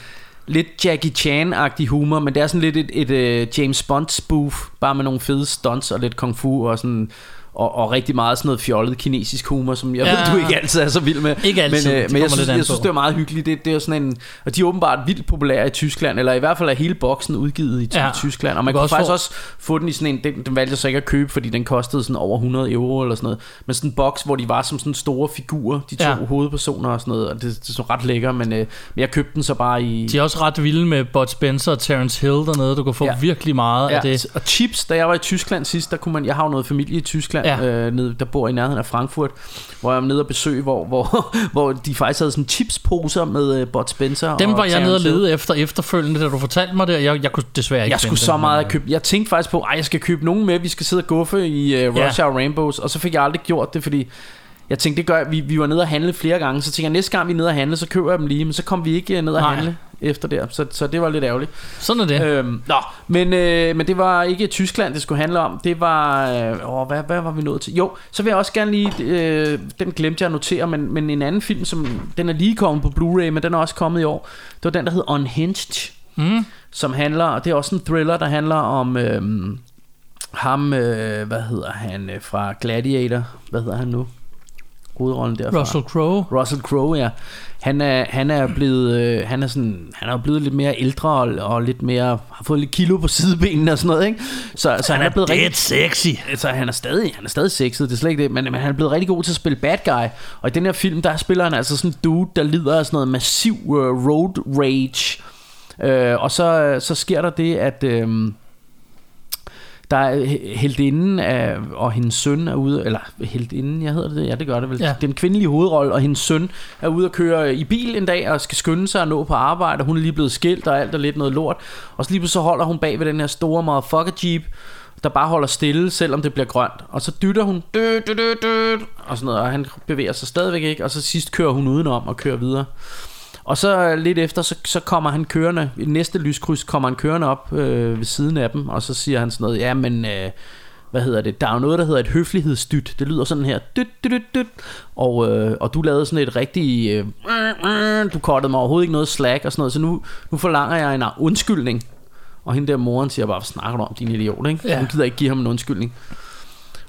lidt Jackie Chan-agtig humor, men det er sådan lidt et, et, et James Bond spoof, bare med nogle fede stunts og lidt kung fu og sådan og, og rigtig meget sådan noget fjollet kinesisk humor, som jeg Ja. ved, du ikke altid er så vild med. Ikke altid, Men, øh, men jeg synes, jeg synes det er meget hyggeligt. Det, det er sådan en, og de er åbenbart vildt populære i Tyskland, eller i hvert fald er hele boksen udgivet i, Ja. Tyskland. Og man kan også faktisk få- også få den i sådan en, den, den valgte jeg så ikke at købe, fordi den kostede sådan over 100 euro eller sådan noget. Men sådan en boks, hvor de var som sådan store figurer, de to Ja. hovedpersoner og sådan noget, og det, det så ret lækker, men, øh, men jeg købte den så bare i... De er også ret vilde med Bud Spencer og Terence Hill dernede. Du kan få. Ja. virkelig meget ja. af det. Og chips, da jeg var i Tyskland sidst, der kunne man, jeg har jo noget familie i Tyskland, Ja. øh, nede, der bor i nærheden af Frankfurt, hvor jeg var nede og besøge, hvor, hvor, hvor de faktisk havde sådan chipsposer med øh, Bud Spencer Dem og var jeg nede og lede efter efterfølgende, da du fortalte mig det. Jeg, jeg kunne desværre ikke Jeg skulle så meget men, at købe. Jeg tænkte faktisk på, at jeg skal købe nogen med. Vi skal sidde og guffe i uh, Rush Ja. Hour Rainbows. Og så fik jeg aldrig gjort det, fordi jeg tænkte, det gør. Vi, vi var nede og handle flere gange. Så tænkte jeg, næste gang vi er nede og handle, så køber jeg dem lige. Men så kom vi ikke øh, ned og Nej. handle efter det. Så, så det var lidt ærgerligt. Sådan er det. Øh, Øhm, nå, men, øh, men det var ikke Tyskland, det skulle handle om. Det var... Øh, åh, hvad, hvad var vi nået til? Jo, så vil jeg også gerne lige... Øh, den glemte jeg at notere, men, men en anden film, som... Den er lige kommet på Blu-ray, men den er også kommet i år. Det var den, der hed Unhinged. Mm. som handler, det er også en thriller, der handler om øhm, ham, øh, hvad hedder han, øh, fra Gladiator, hvad hedder han nu? Hovedrollen derfra. Russell Crowe. Russell Crowe, ja. Han er, han er blevet, øh, han er sådan, han er blevet lidt mere ældre og, og lidt mere, har fået lidt kilo på sidebenene og sådan noget, ikke? Så, så han, er blevet rigtig, sexy. altså han er stadig, han er stadig sexet, det er slet ikke det, men, men han er blevet rigtig god til at spille bad guy. Og i den her film, der spiller han altså sådan en dude, der lider af sådan noget massiv uh, road rage. Uh, og så, så sker der det, at... Uh, der er heldinden af, og hendes søn er ude, eller heldinden, jeg hedder det, ja det gør det vel. Ja. Den kvindelige hovedrolle og hendes søn er ude og køre i bil en dag og skal skynde sig at nå på arbejde, og hun er lige blevet skilt og alt er lidt noget lort. Og så lige pludselig så holder hun bag ved den her store motherfucker jeep, der bare holder stille, selvom det bliver grønt. Og så dytter hun, dø, dø, dø, dø, og sådan noget, og han bevæger sig stadigvæk ikke, og så sidst kører hun udenom og kører videre. Og så lidt efter, så, så kommer han kørende, i næste lyskryds kommer han kørende op øh, ved siden af dem, og så siger han sådan noget, ja, men... Øh, hvad hedder det? Der er jo noget, der hedder et høflighedsdyt. Det lyder sådan her. Dyt, dyt, dyt, dyt. Og, øh, og du lavede sådan et rigtig... Øh, du kortede mig overhovedet ikke noget slack og sådan noget. Så nu, nu forlanger jeg en undskyldning. Og hende der moren siger bare, snakker du om, din idiot, ikke? Ja. Hun gider ikke give ham en undskyldning.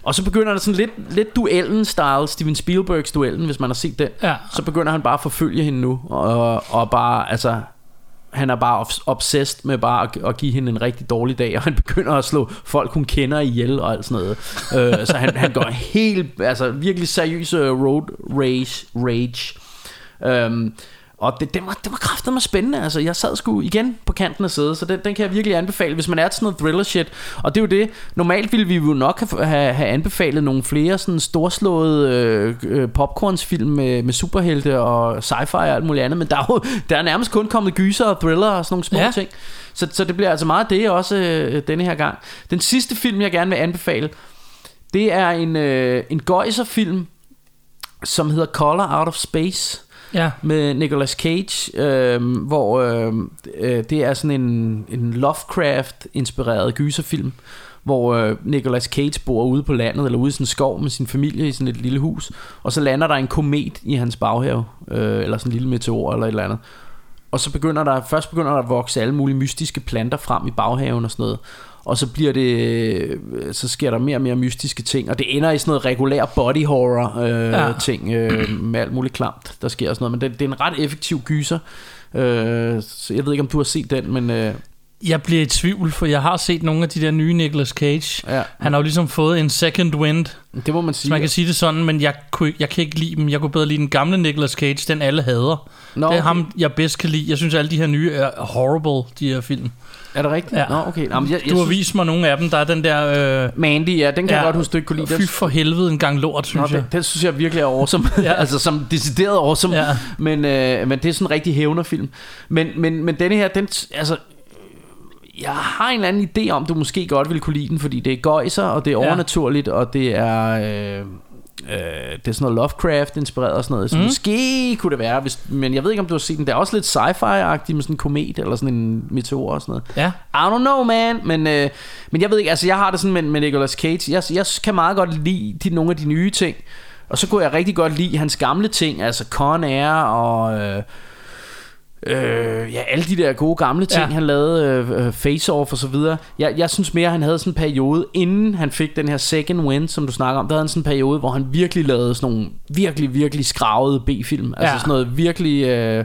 Og så begynder der sådan lidt, lidt duellen-style, Steven Spielbergs duellen, hvis man har set den. Ja. Så begynder han bare at forfølge hende nu, og, og bare, altså, han er bare obs- obsessed med bare at, at give hende en rigtig dårlig dag, og han begynder at slå folk, hun kender ihjel og alt sådan noget. øh, så han, han går helt, altså virkelig seriøs øh, road rage. rage. Øhm, og det, det, var, det var kraftedeme spændende Altså jeg sad sgu igen på kanten af sædet Så den, den kan jeg virkelig anbefale Hvis man er til sådan noget thriller shit Og det er jo det Normalt ville vi jo nok have, have, have anbefalet Nogle flere sådan storslåede øh, øh, Popcornsfilm med, med superhelte Og sci-fi og alt muligt andet Men der er jo der er nærmest kun kommet gyser og thriller Og sådan nogle små Ja. ja. ting så, så det bliver altså meget det også øh, denne her gang Den sidste film jeg gerne vil anbefale Det er en, øh, en gøjserfilm Som hedder Color Out of Space Ja. med Nicolas Cage, øh, hvor øh, øh, det er sådan en, en Lovecraft-inspireret gyserfilm, hvor øh, Nicolas Cage bor ude på landet, eller ude i sådan en skov med sin familie i sådan et lille hus, og så lander der en komet i hans baghave, øh, eller sådan en lille meteor eller et eller andet. Og så begynder der, først begynder der at vokse alle mulige mystiske planter frem i baghaven og sådan noget. Og så bliver det, øh, så sker der mere og mere mystiske ting, og det ender i sådan noget regulær body horror øh, Ja. ting øh, med alt muligt klamt, der sker og sådan noget. Men det, det er en ret effektiv gyser. Øh, så jeg ved ikke om du har set den, men øh, Jeg bliver i tvivl, for jeg har set nogle af de der nye Nicolas Cage. ja, Han har jo ligesom fået en second wind, det må man sige. man kan sige det sådan, men jeg, kunne, jeg kan ikke lide dem. Jeg kunne bedre lide den gamle Nicolas Cage, den alle hader. Nå, det er okay. ham, jeg bedst kan lide. Jeg synes, alle de her nye er horrible, de her film. Er det rigtigt? Ja. Nå, okay. Nå, men jeg, jeg Du har synes, vist mig nogle af dem. Der er den der... Øh, Mandy, ja, den kan Ja. jeg godt huske, du ikke kunne lide. Fy for helvede en gang lort, Nå, synes jeg. den, den synes jeg virkelig er awesome. Ja. ja. altså som decideret awesome. Ja. Men, øh, men det er sådan en rigtig hævnerfilm. Men, men, men denne her, den, altså... Jeg har en eller anden idé om, du måske godt ville kunne lide den, fordi det er gøjser, og det er Ja. overnaturligt, og det er... Øh, Øh, det er sådan noget Lovecraft-inspireret og sådan noget. Så Mm. måske kunne det være, hvis, men jeg ved ikke, om du har set den. Det er også lidt sci-fi-agtigt med sådan en komet eller sådan en meteor og sådan noget. Ja. I don't know, man. Men, øh, men jeg ved ikke, altså jeg har det sådan med, med Nicolas Cage. Jeg, jeg kan meget godt lide de, nogle af de nye ting. Og så kunne jeg rigtig godt lide hans gamle ting, altså Con Air og... Øh, Øh, ja, alle de der gode gamle ting, Ja. ja. han lavede, øh, øh, Face Off og så videre. Jeg, jeg synes mere, han havde sådan en periode, inden han fik den her second win, som du snakker om, der havde han sådan en periode, hvor han virkelig lavede sådan nogle virkelig, virkelig skravede B-film. Altså Ja. sådan noget virkelig, øh,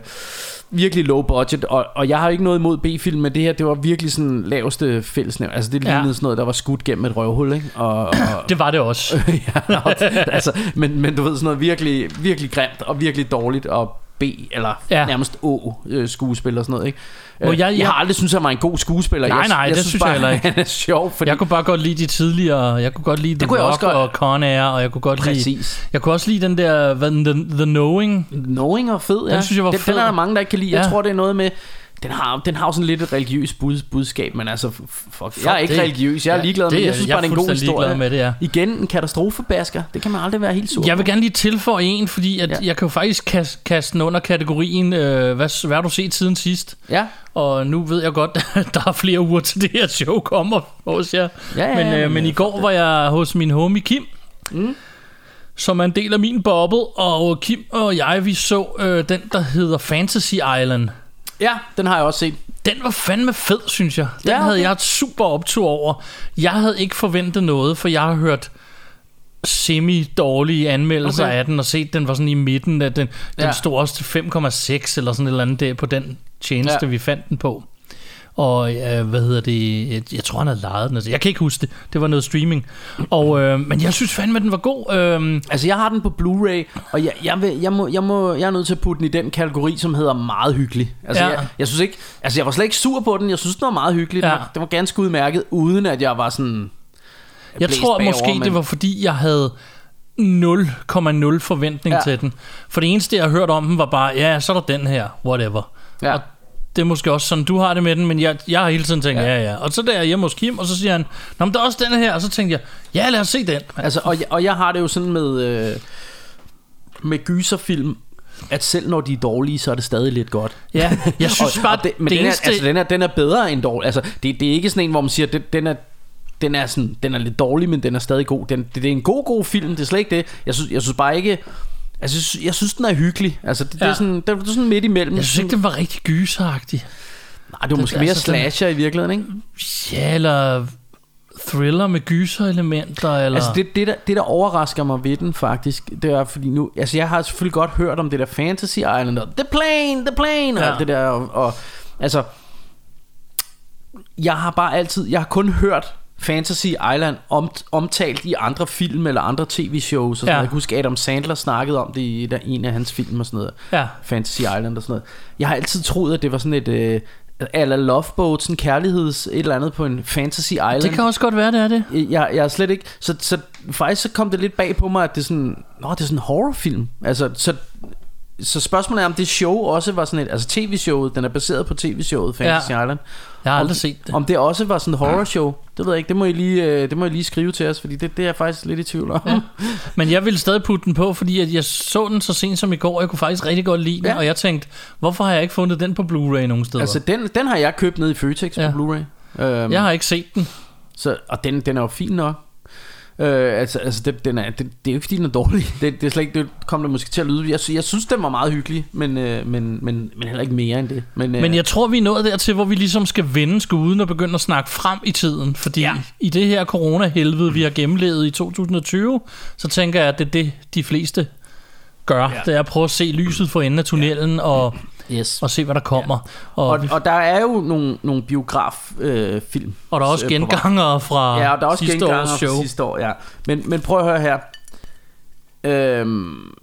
virkelig low budget. Og, og jeg har ikke noget imod B-film, men det her, det var virkelig sådan laveste fællesnævn. Altså det Ja. lignede sådan noget, der var skudt gennem et røvhul, ikke? Og, og, Det var det også. ja, og, altså, men, men du ved sådan noget virkelig, virkelig grimt og virkelig dårligt og B eller Ja. nærmest Å øh, skuespiller og sådan noget, ikke? Hvor Øh, jeg- jeg, jeg- har aldrig synes han var en god skuespiller. Nej, jeg, nej, det synes jeg bare, heller ikke. Han er sjov, fordi Jeg kunne bare godt lide de tidligere. Jeg kunne godt lide The jeg Rock godt. og Con Air, og jeg kunne godt lide... præcis. Jeg kunne også lide den der, hvad, The, The Knowing. Knowing er fed, ja. Den synes jeg var den, fed. Den er der mange, der ikke kan lide. Jeg Ja. tror, det er noget med... Den har, den har jo sådan lidt et religiøst bud, budskab, men altså, f- fuck, jeg er ikke det- religiøs, jeg er Ja, ligeglad, det men er- jeg synes jeg bare, det er en god historie. med det, ja. Igen, en katastrofebasker, det kan man aldrig være helt sur Jeg vil gerne lige tilføje en, fordi at Ja. jeg kan jo faktisk kaste, kaste den under kategorien, øh, hvad, hvad har du set siden sidst? Ja, Og nu ved jeg godt, at der er flere uger til det her show kommer hos jer. ja, ja. Men, ja, øh, men i går var jeg hos min homie Kim, Mm. som er en del af min boble, og Kim og jeg, vi så øh, den, der hedder Fantasy Island. Ja, den har jeg også set. Den var fandme fed, synes jeg. Den Ja, okay. havde jeg et super optur over. Jeg havde ikke forventet noget, for jeg har hørt semi-dårlige anmeldelser Okay. af den, og set, den var sådan i midten, at den, den Ja. stod også til 5,6 eller sådan et eller andet der på den tjeneste, ja. vi fandt den på. Og øh, hvad hedder det? Jeg, jeg tror, han havde lejet den. Altså, jeg kan ikke huske det. Det var noget streaming. Og, øh, men jeg synes fandme, at den var god. Øh, Altså, jeg har den på Blu-ray, og jeg, jeg, vil, jeg, må, jeg, må, jeg er nødt til at putte den i den kategori, som hedder meget hyggelig. Altså, Ja. jeg, jeg synes ikke... Altså, jeg var slet ikke sur på den. Jeg synes, den var meget hyggelig. Den, Ja. var, den var ganske udmærket, uden at jeg var sådan... Jeg tror bagover, måske, men- det var fordi, jeg havde 0,0 forventning ja. til den. For det eneste, jeg har hørt om den, var bare, ja, så er der den her, whatever. Ja. Og det er måske også sådan, du har det med den, men jeg, jeg har hele tiden tænkt, Ja. ja, ja. Og så der er jeg hjemme hos Kim, og så siger han, Nå, men der er også den her, og så tænkte jeg, ja, lad os se den. Altså, og, jeg, og jeg har det jo sådan med, øh, med gyserfilm, at selv når de er dårlige, så er det stadig lidt godt. Ja, jeg synes bare, det, men det den, eneste... er, altså, den, er, den er bedre end dårlig. Altså, det, det er ikke sådan en, hvor man siger, at den er, den er, sådan, den er lidt dårlig, men den er stadig god. Den, det, det er en god, god film, det er slet ikke det. Jeg synes, jeg synes bare ikke... Altså, jeg synes, den er hyggelig. Altså, det, ja. det, er sådan, det, det er sådan midt imellem. Jeg synes ikke, den var rigtig gyseragtig. Nej, det var måske mere altså, den- slasher i virkeligheden, ikke? Ja, eller thriller med gyserelementer, eller... Altså det, det, der, det der overrasker mig ved den faktisk Det er fordi nu Altså jeg har selvfølgelig godt hørt om det der Fantasy Island og The Plane, The Plane Og Ja. alt det der og, og Altså Jeg har bare altid Jeg har kun hørt Fantasy Island om, omtalt i andre film eller andre tv-shows og sådan Ja. noget. Jeg kan huske Adam Sandler snakkede om det i der, en af hans film og sådan noget Ja. Fantasy Island og sådan noget Jeg har altid troet at det var sådan et øh, Eller Love Boat, sådan kærligheds et eller andet på en Fantasy Island Det kan også godt være, det er det. jeg, jeg er slet ikke så, så faktisk så kom det lidt bag på mig at det er sådan nå det er sådan en horrorfilm altså så så spørgsmålet er om det show også var sådan et altså tv-showet den er baseret på tv-showet Fantasy Ja. Island Jeg har om, aldrig set det. om det også var sådan et horror show det ved jeg ikke det må I lige øh, det må I lige skrive til os fordi det, det er jeg faktisk lidt i tvivl om Ja. Men jeg ville stadig putte den på, fordi at jeg så den så sent som i går, og jeg kunne faktisk rigtig godt lide den, Ja. og jeg tænkte, hvorfor har jeg ikke fundet den på Blu-ray nogen steder? altså den, den har jeg købt ned i Føtex Ja. på Blu-ray øhm, jeg har ikke set den. Så, og den, den er jo fin nok. Øh, altså, altså det, den er, det, det er jo ikke fordi den er dårlig det, det er slet ikke, det kom det måske til at lyde Jeg, jeg synes den var meget hyggelig Men, øh, men, men, men heller ikke mere end det Men, øh, Men jeg tror, vi er nået dertil, hvor vi ligesom skal vende skuden og begynde at snakke frem i tiden. Fordi Ja. ja. i det her corona-helvede, vi har gennemlevet i 2020, så tænker jeg, at det er det, de fleste gør. Ja. Det er at prøve at se lyset for enden af tunnelen og, yes. og se, hvad der kommer. Og, og, og der er jo nogle, nogle biograffilm øh, film, og der er også øh, gengangere fra Ja, og der er også sidste genganger års fra show. sidste år ja. men, men prøv at høre her øhm,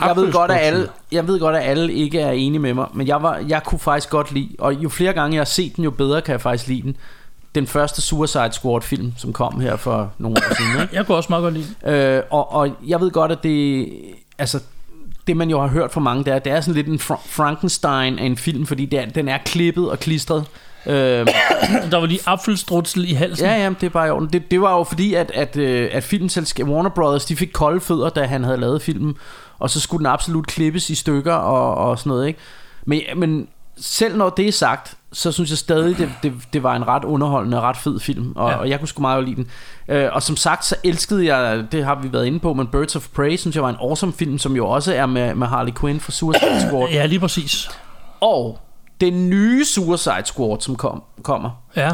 jeg ved godt at alle jeg ved godt at alle ikke er enige med mig, men jeg var jeg kunne faktisk godt lide og jo flere gange jeg har set den jo bedre kan jeg faktisk lide den. Den første Suicide Squad film som kom her for nogle år siden, ikke? Jeg kunne også meget godt lide. Øh, og, og jeg ved godt, at det... Altså, det man jo har hørt fra mange, det er, det er sådan lidt en Fra- Frankenstein af en film, fordi det er, den er klippet og klistret. Øh, Der var lige apfelstrutsel i halsen. ja, ja, det er bare i orden. Det, det var jo fordi, at, at, øh, at filmselskab Warner Brothers, de fik kolde fødder, da han havde lavet filmen, og så skulle den absolut klippes i stykker og, og sådan noget, ikke? Men, men selv når det er sagt, så synes jeg stadig, det, det, det var en ret underholdende og ret fed film, og, ja. Og jeg kunne sgu meget lide den. Øh, og som sagt, så elskede jeg, det har vi været inde på, men Birds of Prey, synes jeg var en awesome film, som jo også er med, med Harley Quinn fra Suicide Squad. Ja, lige præcis. Og den nye Suicide Squad, som kom, kommer, Ja.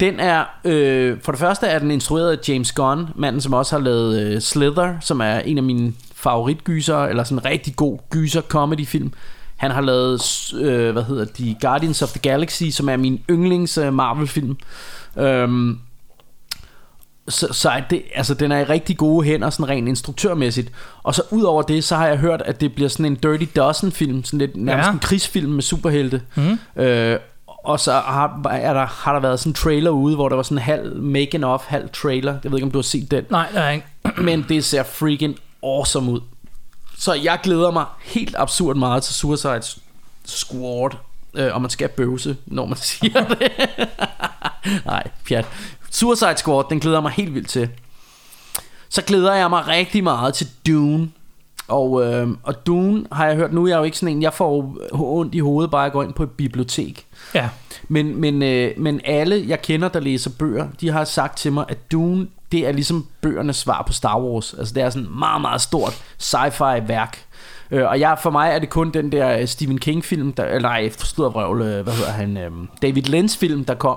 den er, øh, for det første er den instrueret af James Gunn, manden som også har lavet øh, Slither, som er en af mine favoritgyser, eller sådan en rigtig god gyser comedy film. Han har lavet, øh, hvad hedder de, Guardians of the Galaxy, som er min yndlings øh, Marvel film. Øhm, så, så det, altså, den er i rigtig gode hænder, sådan rent instruktørmæssigt. Og så ud over det, så har jeg hørt, at det bliver sådan en Dirty Dozen film, sådan lidt nærmest Ja. en krigsfilm med superhelte. Mm. Øh, og så har, er der, har der været sådan en trailer ude, hvor der var sådan en halv making of, halv trailer. Jeg ved ikke, om du har set den. Nej, ikke. Men det ser freaking awesome ud. Så jeg glæder mig helt absurd meget til Suicide Squad. Øh, og man skal bøvse, når man siger det. Nej, pjat. Suicide Squad, den glæder jeg mig helt vildt til. Så glæder jeg mig rigtig meget til Dune. Og, øh, og Dune har jeg hørt, nu er jeg jo ikke sådan en, jeg får ondt i hovedet bare at gå ind på et bibliotek. Ja. Men, men, øh, men alle, jeg kender, der læser bøger, de har sagt til mig, at Dune, det er ligesom bøgernes svar på Star Wars. Altså det er sådan et meget, meget stort sci-fi værk. Øh, og jeg, for mig er det kun den der øh, Stephen King-film, der, eller nej, forstået vrøvl, øh, hvad hedder han, øh, David Lynch-film, der kom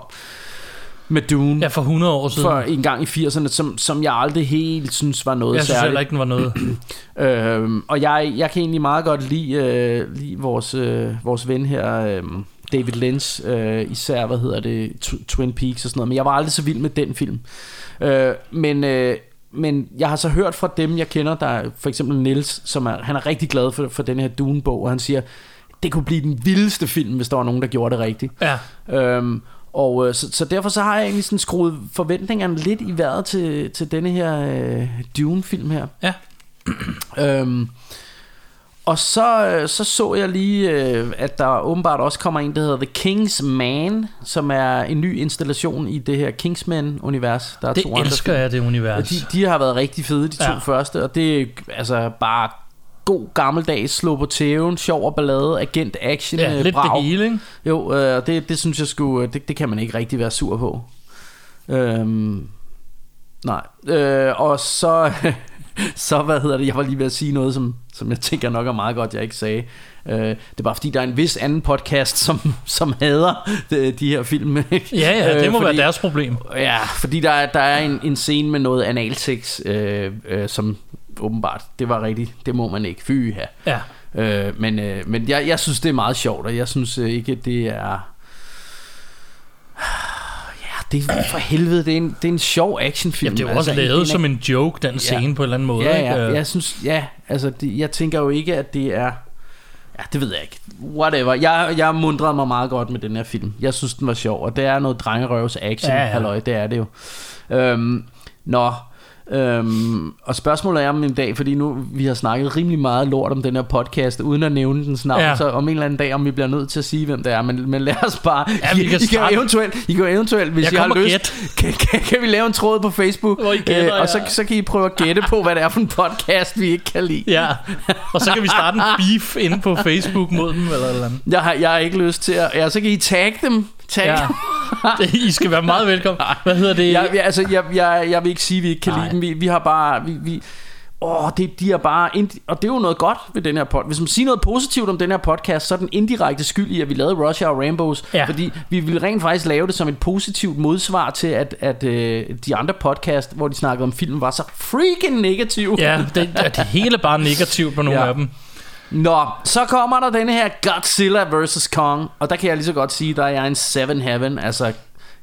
med Dune. Ja, for 100 år siden. For en gang i 80'erne, som, som jeg aldrig helt synes var noget jeg synes særligt. heller ikke, den var noget. Øhm, og jeg, jeg kan egentlig meget godt lide, øh, lide vores, øh, vores ven her, øh, David Lynch, øh, især, hvad hedder det, Tw- Twin Peaks og sådan noget, men jeg var aldrig så vild med den film. Øh, men, øh, men jeg har så hørt fra dem, jeg kender, der er for eksempel Nils, som er, han er rigtig glad for, for den her Dune-bog, og han siger, det kunne blive den vildeste film, hvis der var nogen, der gjorde det rigtigt. Ja. Øhm, og øh, så, så derfor så har jeg egentlig sådan skruet forventningerne lidt i vejret til, til denne her øh, Dune-film her. Ja. Øhm, og så, øh, så så jeg lige, øh, at der åbenbart også kommer en, der hedder The King's Man, som er en ny installation i det her Kingsman-univers. Der er Det to andre elsker jeg, det univers. de, de har været rigtig fede, de to Ja. første, og det er altså bare god gammeldags slå på tæven, sjov og ballade, agent action, Ja, øh, lidt brag. det hele, ikke? Jo, øh, det, det synes jeg skulle, det, det kan man ikke rigtig være sur på. Øhm, nej. Øh, og så, så, hvad hedder det, jeg var lige ved at sige noget, som, som jeg tænker nok er meget godt, jeg ikke sagde. Øh, det er bare fordi, der er en vis anden podcast, som, som hader de, de her film. Ja, ja, det Øh, må fordi- være deres problem. Ja, fordi der, er- der er en, en scene med noget analsex, øh, øh, som åbenbart, det var rigtigt, det må man ikke, fy her. Ja. Øh, men øh, men jeg, jeg synes, det er meget sjovt, og jeg synes øh, ikke, at det er... Ja, det er for helvede, det er en, det er en sjov actionfilm. Jamen, det er jo også Altså, lavet en- som en joke, den scene på en eller anden måde. Ja, ikke? ja, Øh, jeg synes, ja, altså, det, jeg tænker jo ikke, at det er... Ja, det ved jeg ikke. Whatever. Jeg, jeg mundrede mig meget godt med den her film. Jeg synes, den var sjov, og det er noget drengerøvs action, Ja, ja, ja. ja. halløj, det er det jo. Øhm, nå, øhm, og spørgsmålet er om en dag, fordi nu vi har snakket rimelig meget lort om den her podcast, uden at nævne dens navn, Ja. så om en eller anden dag, om vi bliver nødt til at sige, hvem det er, men, men lad os bare... Ja, vi kan I, I, kan eventuelt, I kan eventuelt, hvis Jeg I har lyst, kan, kan, kan, vi lave en tråd på Facebook, Hvor I gætter, og så, ja. så kan I prøve at gætte på, hvad det er for en podcast, vi ikke kan lide. Ja, og så kan vi starte en beef inde på Facebook mod dem, eller eller andet. Jeg har, jeg har ikke lyst til at... Ja, så kan I tagge dem. Tag Ja. ja. I skal være meget velkommen. Hvad hedder det? Jeg, jeg, altså, jeg, jeg, jeg vil ikke sige, at vi ikke kan Nej. lide dem. Vi, vi har bare... Vi, vi, Åh, det, de er bare... Og det er jo noget godt ved den her podcast. Hvis man siger noget positivt om den her podcast, så er den indirekte skyld i, at vi lavede Russia og Rainbows. Ja. Fordi vi ville rent faktisk lave det som et positivt modsvar til, at, at øh, de andre podcast, hvor de snakkede om film, var så freaking negative. Ja, det, det, hele bare negativt på nogle Ja. af dem. Nå, så kommer der denne her Godzilla vs. Kong, og der kan jeg lige så godt sige, der er en seven heaven, altså...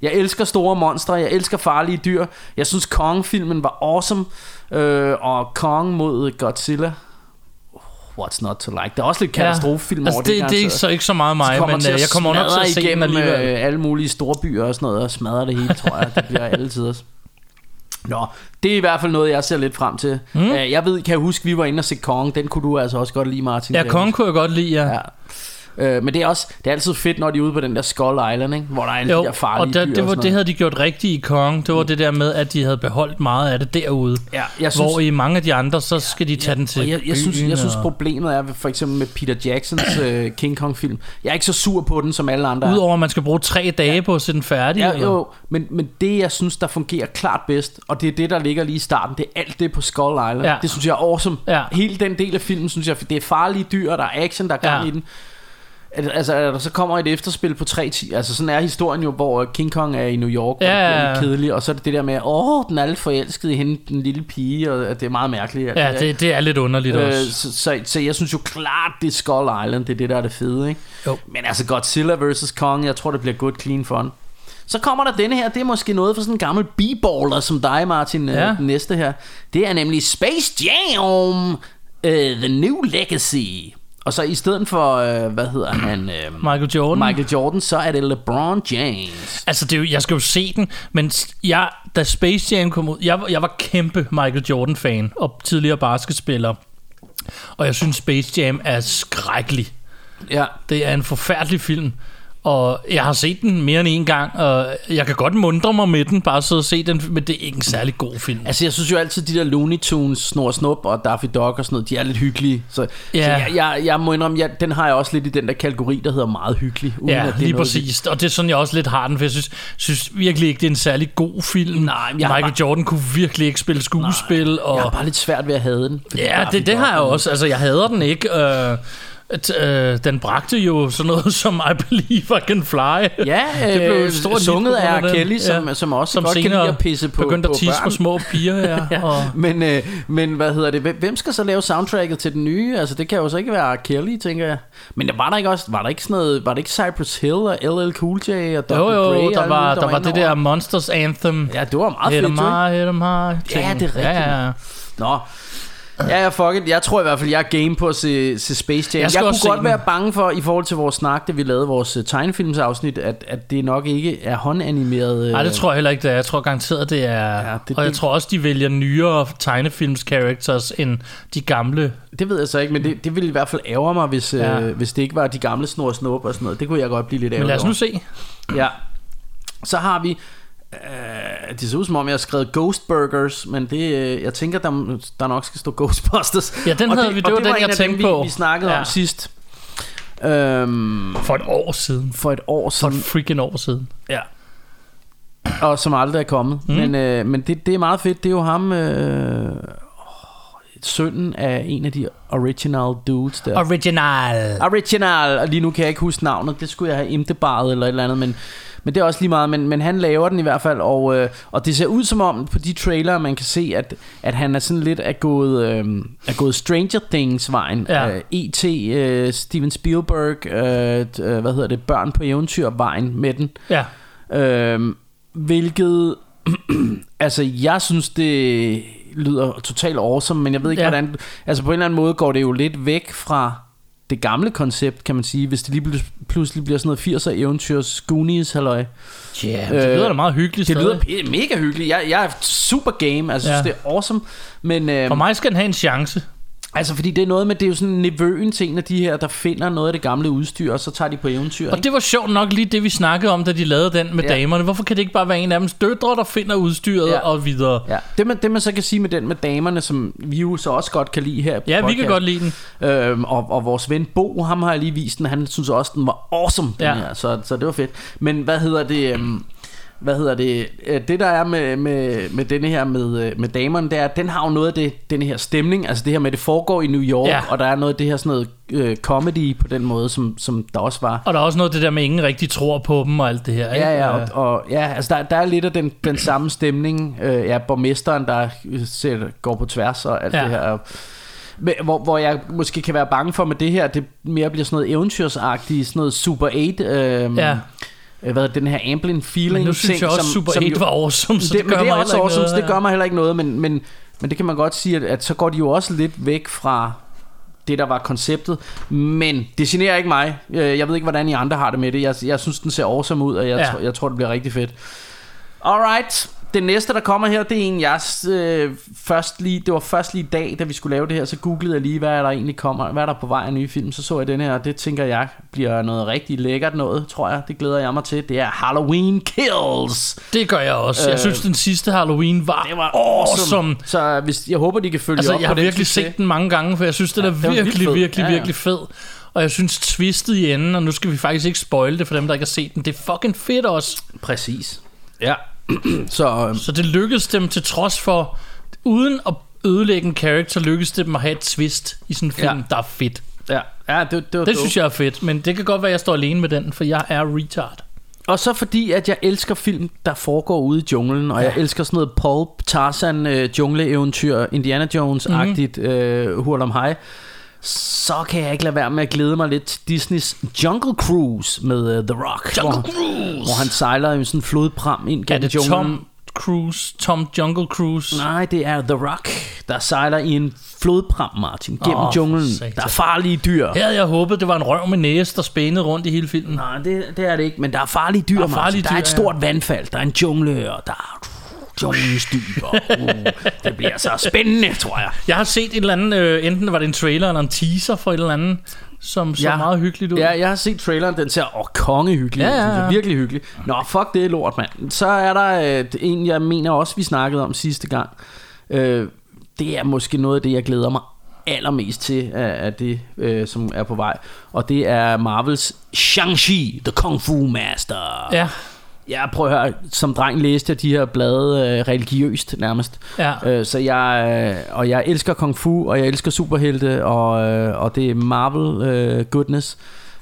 Jeg elsker store monstre, jeg elsker farlige dyr. Jeg synes Kong-filmen var awesome. Øh, og Kong mod Godzilla. What's not to like? Der er også lidt katastrofefilm altså, over det, det, det er garanteret. så ikke så meget mig, men øh, jeg kommer nok til at se den alligevel. Øh, alle mulige store byer og sådan noget, og smadre det hele, tror jeg. Det bliver alle tider. Nå, det er i hvert fald noget, jeg ser lidt frem til. Mm. Uh, jeg ved, kan jeg huske, vi var inde og se Kong. Den kunne du altså også godt lide, Martin. Ja, Kong kunne jeg godt lide, ja. Ja. Øh, men det er også det er altid fedt, når de er ude på den der Skull Island, ikke? hvor der er de Jo, der farlige og der, dyr det, var, og det havde de gjort rigtigt i Kong. Det var det der med, at de havde beholdt meget af det derude. Ja, jeg synes, Hvor i mange af de andre, så skal de tage den til og jeg, jeg, synes, jeg synes problemet er for eksempel med Peter Jacksons øh, King Kong film. Jeg er ikke så sur på den som alle andre. er. Udover at man skal bruge tre dage på at se den færdig. Ja, eller? jo, men, men det jeg synes der fungerer klart bedst Og det er det der ligger lige i starten Det er alt det på Skull Island Ja. Det synes jeg er awesome Ja. Hele den del af filmen synes jeg Det er farlige dyr Der er action der er gang Ja. i den Altså at der så kommer et efterspil på tre ti Altså sådan er historien jo Hvor King Kong er i New York Og Ja, det lidt kedeligt Og så er det det der med Åh den er alt forelsket i hende Den lille pige Og at det er meget mærkeligt Ja, det, det er lidt underligt Øh, også. så, så, så jeg synes jo klart, det er Skull Island, det er det, der er det fede, ikke? Jo. Men altså Godzilla vs. Kong, jeg tror, det bliver good clean fun. Så kommer der denne her, det er måske noget for sådan en gammel b-baller som dig, Martin, Ja. ja. den næste her. Det er nemlig Space Jam, uh, The New Legacy. Og så i stedet for, uh, hvad hedder han? Uh, Michael Jordan. Michael Jordan, så er det LeBron James. Altså, det er jo, jeg skal jo se den, men jeg, da Space Jam kom ud, jeg, var- jeg var kæmpe Michael Jordan-fan, og tidligere basketspiller. Og jeg synes, Space Jam er skrækkelig. Ja. Det er en forfærdelig film. Og jeg har set den mere end en gang, og jeg kan godt mundre mig med den, bare så at se den, men det er ikke en særlig god film. Altså, jeg synes jo altid, de der Looney Tunes, Snor og Snup og Daffy Duck og sådan noget, de er lidt hyggelige. Så, Ja. så jeg, jeg, jeg må indrømme, jeg, den har jeg også lidt i den der kategori, der hedder meget hyggelig. Uden Ja, at det lige noget, præcis. Og det er sådan, jeg også lidt har den, for jeg synes, synes virkelig ikke, det er en særlig god film. Nej, jeg Michael bare- Jordan kunne virkelig ikke spille skuespil. og... Jeg har bare lidt svært ved at have den. Ja, Daffy det, det har jeg også. Altså, jeg hader den ikke. Øh, øh, den bragte jo sådan noget som I Believe I Can Fly. Ja, det blev øh, stort sunget af den. Kelly, som, Ja. som også som godt kan lide at pisse på, begyndte på at tisse børn. på små piger. Ja. Ja, Og, men, øh, men hvad hedder det? Hvem- skal så lave soundtracket til den nye? Altså det kan jo så ikke være R. Kelly, tænker jeg. Men der var der ikke også var der ikke sådan noget, var det ikke Cypress Hill og LL Cool J og Dr. jo, Dre? jo, og der var, mulige, der var det der? Monsters Anthem. Ja, det var meget Hit fedt, 'em jo, ikke? high, hit 'em high. Ja, det er rigtigt. Ja, ja. Nå. Ja, ja, fuck it. Jeg tror i hvert fald, jeg er game på at se, se Space Jam. Jeg Jeg, kunne godt den. være bange for, i forhold til vores snak, da vi lavede vores uh, tegnefilmsafsnit, at, at det nok ikke er håndanimeret. Nej, det tror jeg heller ikke, det er. Jeg tror garanteret, det er... Ja, det- og jeg det- tror også, de vælger nyere tegnefilms-characters end de gamle. Det ved jeg så ikke, men det, det ville i hvert fald ærge mig, hvis, ja. Ja. øh, hvis det ikke var de gamle snor og snup og sådan noget. Det kunne jeg godt blive lidt ærgerlig Men lad os over. nu se. Ja. Så har vi... Øh, det ser ud som om, jeg har skrevet Ghost Burgers, men det, øh, jeg tænker, der, der nok skal stå Ghostbusters. Ja, den Og havde vi- det var den, en jeg af dem, tænkte vi, på. Vi snakkede ja. Om sidst. Øhm, For et år siden. for et år For siden. et freaking år siden. Ja. Og som aldrig er kommet. Mm. Men, øh, men det, det er meget fedt. Det er jo ham, øh, sønnen af en af de original dudes der. Original. Original, og lige nu kan jeg ikke huske navnet, det skulle jeg have imtebaret eller et eller andet, men, men det er også lige meget, men, men han laver den i hvert fald, og, øh, og det ser ud som om på de trailer, man kan se, at, at han er sådan lidt er gået, øh, er gået Stranger Things vejen, Ja. øh, E.T., øh, Steven Spielberg, øh, øh, hvad hedder det, Børn på eventyr vejen med den, Ja. øh, hvilket, altså jeg synes det lyder totalt awesome, men jeg ved ikke Ja. hvordan, altså på en eller anden måde går det jo lidt væk fra det gamle koncept, kan man sige, hvis det lige pl- pludselig bliver sådan noget 80'er eventyrs Goonies, halløj. Yeah, det lyder da meget hyggeligt Det lyder stadig. p- mega hyggeligt. Jeg, jeg er super game, altså ja. Ja. synes, det er awesome. Men øh, For mig skal den have en chance. Altså, fordi det er noget med, det er jo sådan nevøen til en af de her, der finder noget af det gamle udstyr, og så tager de på eventyr. Og ikke? det var sjovt nok lige det, vi snakkede om, da de lavede den med Ja. damerne. Hvorfor kan det ikke bare være en af dems døtre, der finder udstyret Ja. og videre? Ja, det man, det man så kan sige med den med damerne, som vi jo så også godt kan lide her Ja, vi kan godt lide den. Øhm, og, og vores ven Bo, ham har jeg lige vist den, han synes også, den var awesome, den Ja. her, så, så det var fedt. Men hvad hedder det... Øhm, hvad hedder det? øh, Det der er med, med, med denne her med, øh, med damerne, det er, at den har jo noget af det, denne her stemning, altså det her med, at det foregår i New York, Ja. og der er noget af det her sådan noget øh, comedy på den måde, som, som der også var. Og der er også noget af det der med, at ingen rigtig tror på dem og alt det her. ikke? Ja, ja, Øh, og, og ja, altså der, der er lidt af den, den samme stemning. Øh, ja, borgmesteren, der sætter, går på tværs og alt ja. Det her. Hvor, hvor jeg måske kan være bange for med det her, det mere bliver sådan noget eventyrsagtigt, sådan noget Super 8. Øh, Ja. Øh, hvad den her Amblin feeling Men nu synes ting, jeg også, Super 8 var awesome, så det, det, men gør det er mig også awesome, så noget, det gør mig heller ikke noget, men, men, men det kan man godt sige, at, at så går de jo også lidt væk fra det, der var konceptet. Men det generer ikke mig. Øh, Jeg ved ikke, hvordan I andre har det med det. Jeg, jeg synes, den ser awesome ud, og jeg, ja. Jeg tror, det bliver rigtig fedt. Alright. Den næste, der kommer her, det er en, jeg øh, først lige, det var først lige i dag, da vi skulle lave det her, så googlede jeg lige, hvad er der egentlig kommer, hvad er der på vej af nye film, så så jeg den her, og det tænker jeg bliver noget rigtig lækkert noget, tror jeg, det glæder jeg mig til, det er Halloween Kills. Det gør jeg også. Jeg Øh, synes, den sidste Halloween var, Det var awesome. awesome. Så hvis, jeg håber, de kan følge Altså, op jeg har virkelig set den mange gange, for jeg synes, den Ja, er virkelig, fed. virkelig, Ja, ja. virkelig fed. Og jeg synes, twistet i enden, og nu skal vi faktisk ikke spoil det for dem, der ikke har set den, det er fucking fedt også. Præcis. Ja. så øhm, Så det lykkedes dem til trods for, uden at ødelægge en character, lykkedes det dem at have et twist i sådan en film, Ja. der er fedt. ja, ja det, det, var Det synes jeg er fedt, men det kan godt være, at jeg står alene med den, for jeg er retard. Og så fordi, at jeg elsker film, der foregår ude i junglen, og ja. jeg elsker sådan noget Pulp, Tarzan, øh, jungleeventyr, Indiana Jones-agtigt, Mhm. mm-hmm. øh, hurlum hej, så kan jeg ikke lade være med at glæde mig lidt til Disneys Jungle Cruise med uh, The Rock. Jungle hvor, Cruise! Hvor han sejler i en sådan flodpram ind Er gennem det junglen. Tom Cruise? Tom Jungle Cruise? Nej, det er The Rock, der sejler i en flodpram, Martin, gennem oh, junglen. satan. Der er farlige dyr. Her havde jeg håbet, det var en røv med næse, der spænede rundt i hele filmen. Nej, det, det er det ikke, men der er farlige dyr, Der er Martin. farlige Der er dyr, et ja. stort vandfald, der er en jungle, og der er Jones dyber. Uh, det bliver så spændende, tror jeg. Jeg har set et eller andet, øh, enten var det en trailer eller en teaser for et eller andet, som så Ja. meget hyggeligt ud. Ja, jeg har set traileren, den ser åh, kongehyggelig Ja, ud, ja, synes jeg. ja. virkelig hyggelig. Nå, fuck det er lort, mand. Så er der øh, en, jeg mener også, vi snakkede om sidste gang. Øh, det er måske noget af det, jeg glæder mig allermest til af, af det, øh, som er på vej. Og det er Marvels Shang-Chi, The Kung Fu Master. Ja, Ja, prøv at høre. Som dreng læste jeg de her blade øh, religiøst nærmest. ja. Øh, så jeg, øh, og jeg elsker kung fu, og jeg elsker superhelte, og, øh, og det er Marvel øh, goodness.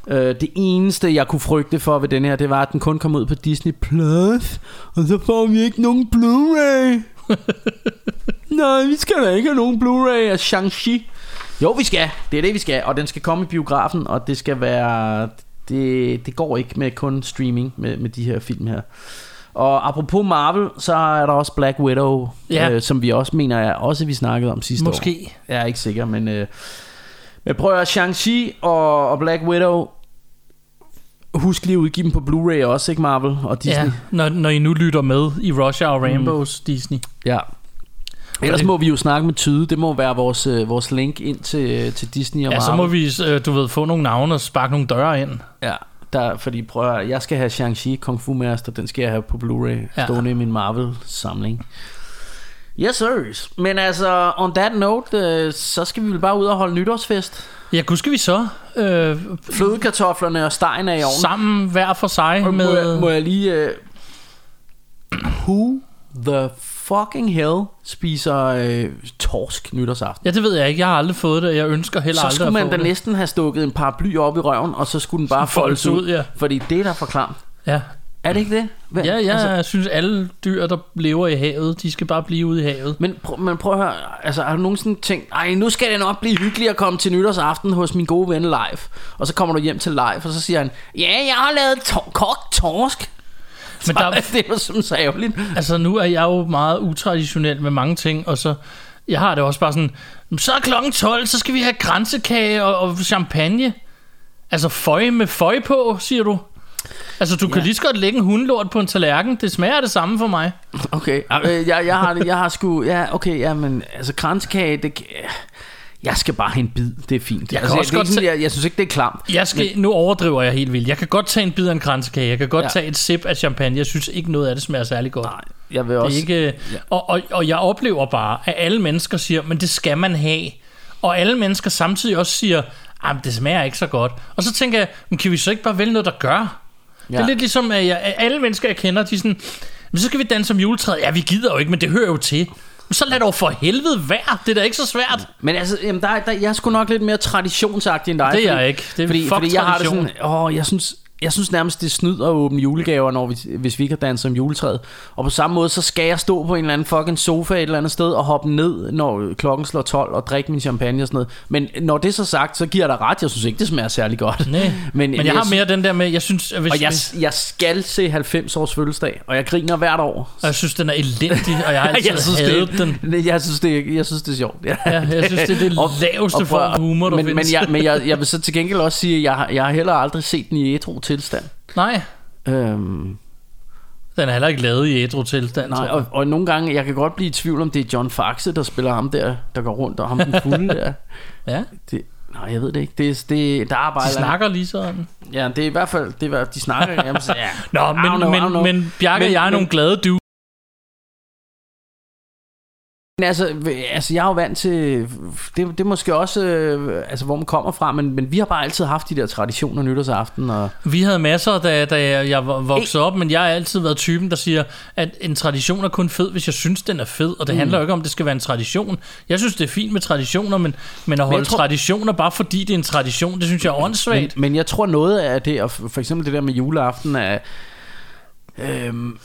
Øh, det eneste, jeg kunne frygte for ved den her, det var, at den kun kom ud på Disney+, Plus, og så får vi ikke nogen Blu-ray. Nej, vi skal da ikke have nogen Blu-ray af Shang-Chi. Jo, vi skal. Det er det, vi skal. Og den skal komme i biografen, og det skal være... Det, det går ikke med kun streaming med, med de her film her. Og apropos Marvel, så er der også Black Widow, Ja. øh, som vi også mener er også vi snakkede om sidste år. Måske. Jeg er ikke sikker, men, øh, men prøv at Shang-Chi og, og Black Widow, husk lige at udgive dem på Blu-ray også, ikke Marvel og Disney. Ja, når, når I nu lytter med i Rush Hour Rainbows mm. Disney. ja. Ellers må vi jo snakke med Tyde. Det må være vores, øh, vores link ind til, til Disney og Ja, Marvel. så må vi, øh, du ved, få nogle navne og sparke nogle døre ind. Ja, der, fordi prøv at, jeg skal have Shang-Chi Kung Fu Master, den skal jeg have på Blu-ray, Ja. ja. stående i min Marvel-samling. Yes, sirs. Men altså, on that note, øh, så skal vi vel bare ud og holde nytårsfest. Ja, gud skal vi så øh, Flødekartoflerne og stegen er i ovnen. sammen hver for sig Og med... Må jeg, må jeg lige... Øh, who the fucking hell spiser øh, torsk nytårsaften? Ja, det ved jeg ikke. Jeg har aldrig fået det. Jeg ønsker heller Så aldrig skulle at man få da det. næsten have stukket en paraply op i røven, og så skulle den bare foldes ud. ud, ja. Fordi det er da for klamt. Ja, Er det ikke det? Hvad, ja jeg Altså, synes, alle dyr, der lever i havet, de skal bare blive ude i havet. men, prøv, men prøv at høre, altså har du nogensinde tænkt, ej nu skal det nok blive hyggeligt at komme til nytårsaften hos min gode ven live. Og så kommer du hjem til live, og så siger han, ja, jeg har lavet tor- kogt torsk. Men der- det er jo som så ærgerligt. Altså, nu er jeg jo meget utraditionel med mange ting, og så... Jeg har det også bare sådan, så er klokken 12, så skal vi have kransekage og, og champagne. Altså, føj med føj på, siger du? Altså, du kan Ja. lige så godt lægge en hundelort på en tallerken. Det smager det samme for mig. Okay, øh, jeg, jeg, har, det- jeg har sgu, ja, okay, ja, men altså kransekage, det, jeg skal bare have en bid, det er fint. Jeg kan altså, også det er godt sådan, tage- jeg, jeg synes ikke, det er klamt. Jeg skal, nu overdriver jeg helt vildt. Jeg kan godt tage en bid af en kransekage. Jeg kan godt Ja. tage et sip af champagne. Jeg synes ikke noget af det smager særlig godt. Nej, jeg vil Det også... er ikke, og, og, og jeg oplever bare, at alle mennesker siger, men det skal man have. Og alle mennesker samtidig også siger, at det smager ikke så godt. Og så tænker jeg, men kan vi så ikke bare vælge noget, der gør? Ja. Det er lidt ligesom, at, jeg, alle mennesker, jeg kender, de er sådan, men så skal vi danse om juletræet. Ja, vi gider jo ikke, men det hører jo til. Så lad dog for helvede være. Det er da ikke så svært. Men altså, jamen, der, der, jeg er sgu nok lidt mere traditionsagtig end dig. Det er fordi- jeg ikke. Det er fordi, fordi jeg har det sådan, åh, jeg synes, jeg synes nærmest, det er snyd at åbne julegaver, når vi, hvis vi ikke har danset om juletræet. Og på samme måde, så skal jeg stå på en eller anden fucking sofa et eller andet sted og hoppe ned, når klokken slår 12 og drikke min champagne og sådan noget. Men når det er så sagt, så giver jeg dig ret. Jeg synes ikke, det smager særlig godt. Nej. Men, men jeg har mere den der med, jeg synes, hvis, Og jeg, jeg skal se 90 års fødselsdag, og jeg griner hvert år. og jeg synes, den er elendig, og jeg har altid jeg synes, det, den. Jeg synes, det, jeg synes, det er sjovt. Ja, jeg synes, det er det Og- laveste og form for humor, der men, findes. Men, jeg, men jeg, jeg vil så til gengæld også sige, at jeg, har- jeg har heller aldrig set den i ædru tilstand. Nej, Øhm, den er heller ikke lavet i ædru tilstand. nej, og, og nogle gange, jeg kan godt blive i tvivl om det er John Faxe, der spiller ham der, der går rundt, og ham den fulde der. Ja, Det, nej, jeg ved det ikke. Det, det, der er bare de eller snakker lige sådan. Ja, det er i hvert fald, det er, de snakker. Jamen, så, ja. Nå, men, know, men, men Bjarke og Men- jeg er men- nogle glade Men altså, altså, jeg er jo vant til, det, det er måske også, øh, altså, hvor man kommer fra, men, men vi har bare altid haft de der traditioner nytårsaften, og Vi havde masser, da, da jeg- vokset op, men jeg har altid været typen, der siger, at en tradition er kun fed, hvis jeg synes, den er fed. Og det Mm. handler jo ikke om, at det skal være en tradition. Jeg synes, det er fint med traditioner, men, men at holde tror- traditioner bare fordi det er en tradition, det synes jeg er Men, åndssvagt. men jeg tror noget af det, og for for eksempel det der med juleaften, er... Øhm,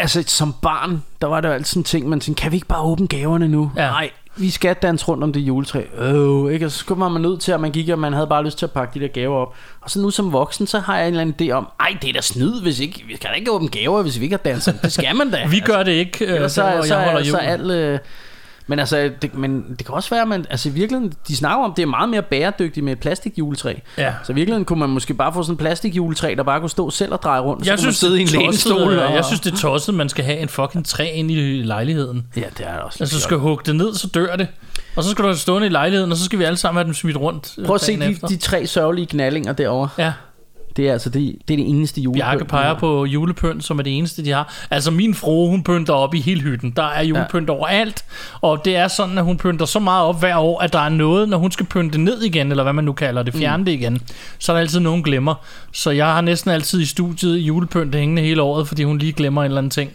altså som barn, der var der jo altid en ting, man tænkte, kan vi ikke bare åbne gaverne nu? Ja. Nej, vi skal danse rundt om det juletræ. Øh, ikke? Og så skulle man nødt til, at man gik, og man havde bare lyst til at pakke de der gaver op. Og så nu som voksen, så har jeg en eller anden idé om, ej, det er da snyd, hvis ikke, vi skal da ikke åbne gaver, hvis vi ikke har danset. Det skal man da. Vi gør det ikke, øh, så, så, jeg holder så, så alt... Øh, Men altså, det, men det kan også være, at man, altså i virkeligheden, de snakker om, det er meget mere bæredygtigt med et plastikjuletræ. Ja. Så i virkeligheden kunne man måske bare få sådan en plastikjuletræ, der bare kunne stå selv og dreje rundt. Jeg synes, sidde i en lænestol. og- jeg synes, det er tosset, man skal have en fucking træ ind i lejligheden. Ja, det er også Altså, du skal hugge det ned, så dør det. Og så skal du have stående i lejligheden, og så skal vi alle sammen have dem smidt rundt. Prøv at se de, efter. de tre sørgelige knallinger derovre. Ja, Det er altså det, det, er det eneste julepynt. Bjarke peger på julepynt, som er det eneste, de har. Altså, min frue, hun pynter op i hele hytten. Der er julepynt ja. overalt. Og det er sådan, at hun pynter så meget op hver år, at der er noget, når hun skal pynte ned igen, eller hvad man nu kalder det, fjerne mm. det igen, så er der altid nogen glemmer. Så jeg har næsten altid i studiet julepynt hængende hele året, fordi hun lige glemmer en eller anden ting.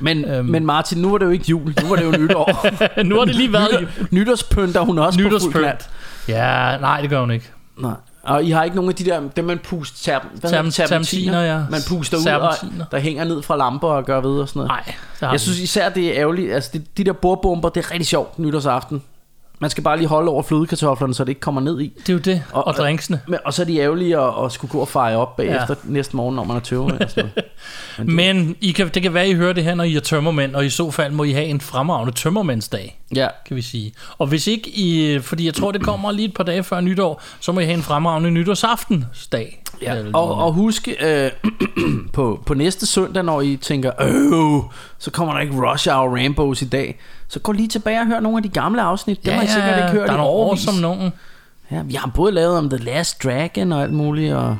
Men, Øhm. men Martin, nu var det jo ikke jul. Nu var det jo nytår. nu har det lige været Nytår, nytårspynter hun også på fuld nytårspynt. Ja, nej, det gør hun ikke. Nej. Og I har ikke nogen af de der, dem man puster, terp, hvad Term- terpentiner, ja. Man puster ud, og, der hænger ned fra lamper og gør ved og sådan noget. Nej, Jeg synes især, det er ærgerligt. Altså, de, de der bordbomber, det er rigtig sjovt nytårsaften. Man skal bare lige holde over flødekartoflerne, så det ikke kommer ned i. Det er jo det. Og, Og- og drinksene. Men, og så er de ærgerlige at, at skulle gå og feje op bagefter ja. næste morgen, når man er tøvende. og sådan noget. Men I kan, det kan være, I hører det her, når I er tømmermænd, og i så fald må I have en fremragende tømmermændsdag, Ja. kan vi sige. Og hvis ikke I, fordi jeg tror, det kommer lige et par dage før nytår, så må I have en fremragende nytårsaftensdag. Ja, og, og husk øh, på, på næste søndag, når I tænker, øh, så kommer der ikke Rush Hour Rambos i dag, så gå lige tilbage og hør nogle af de gamle afsnit. Dem har I sikkert ikke hørt der er nogle år som nogen. Ja, vi har både lavet om The Last Dragon og alt muligt, og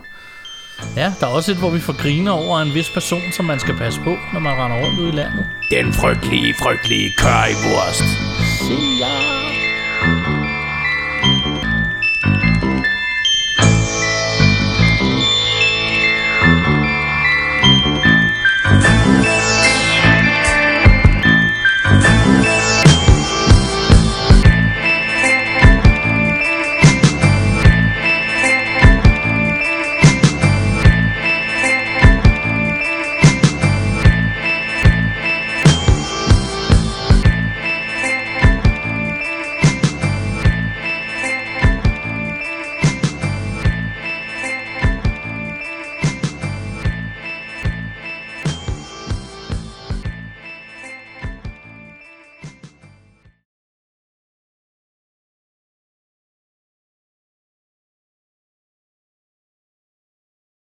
Ja, der er også et, hvor vi får griner over en vis person, som man skal passe på, når man render rundt ude i landet. den frygtelige, frygtelige currywurst. See ya.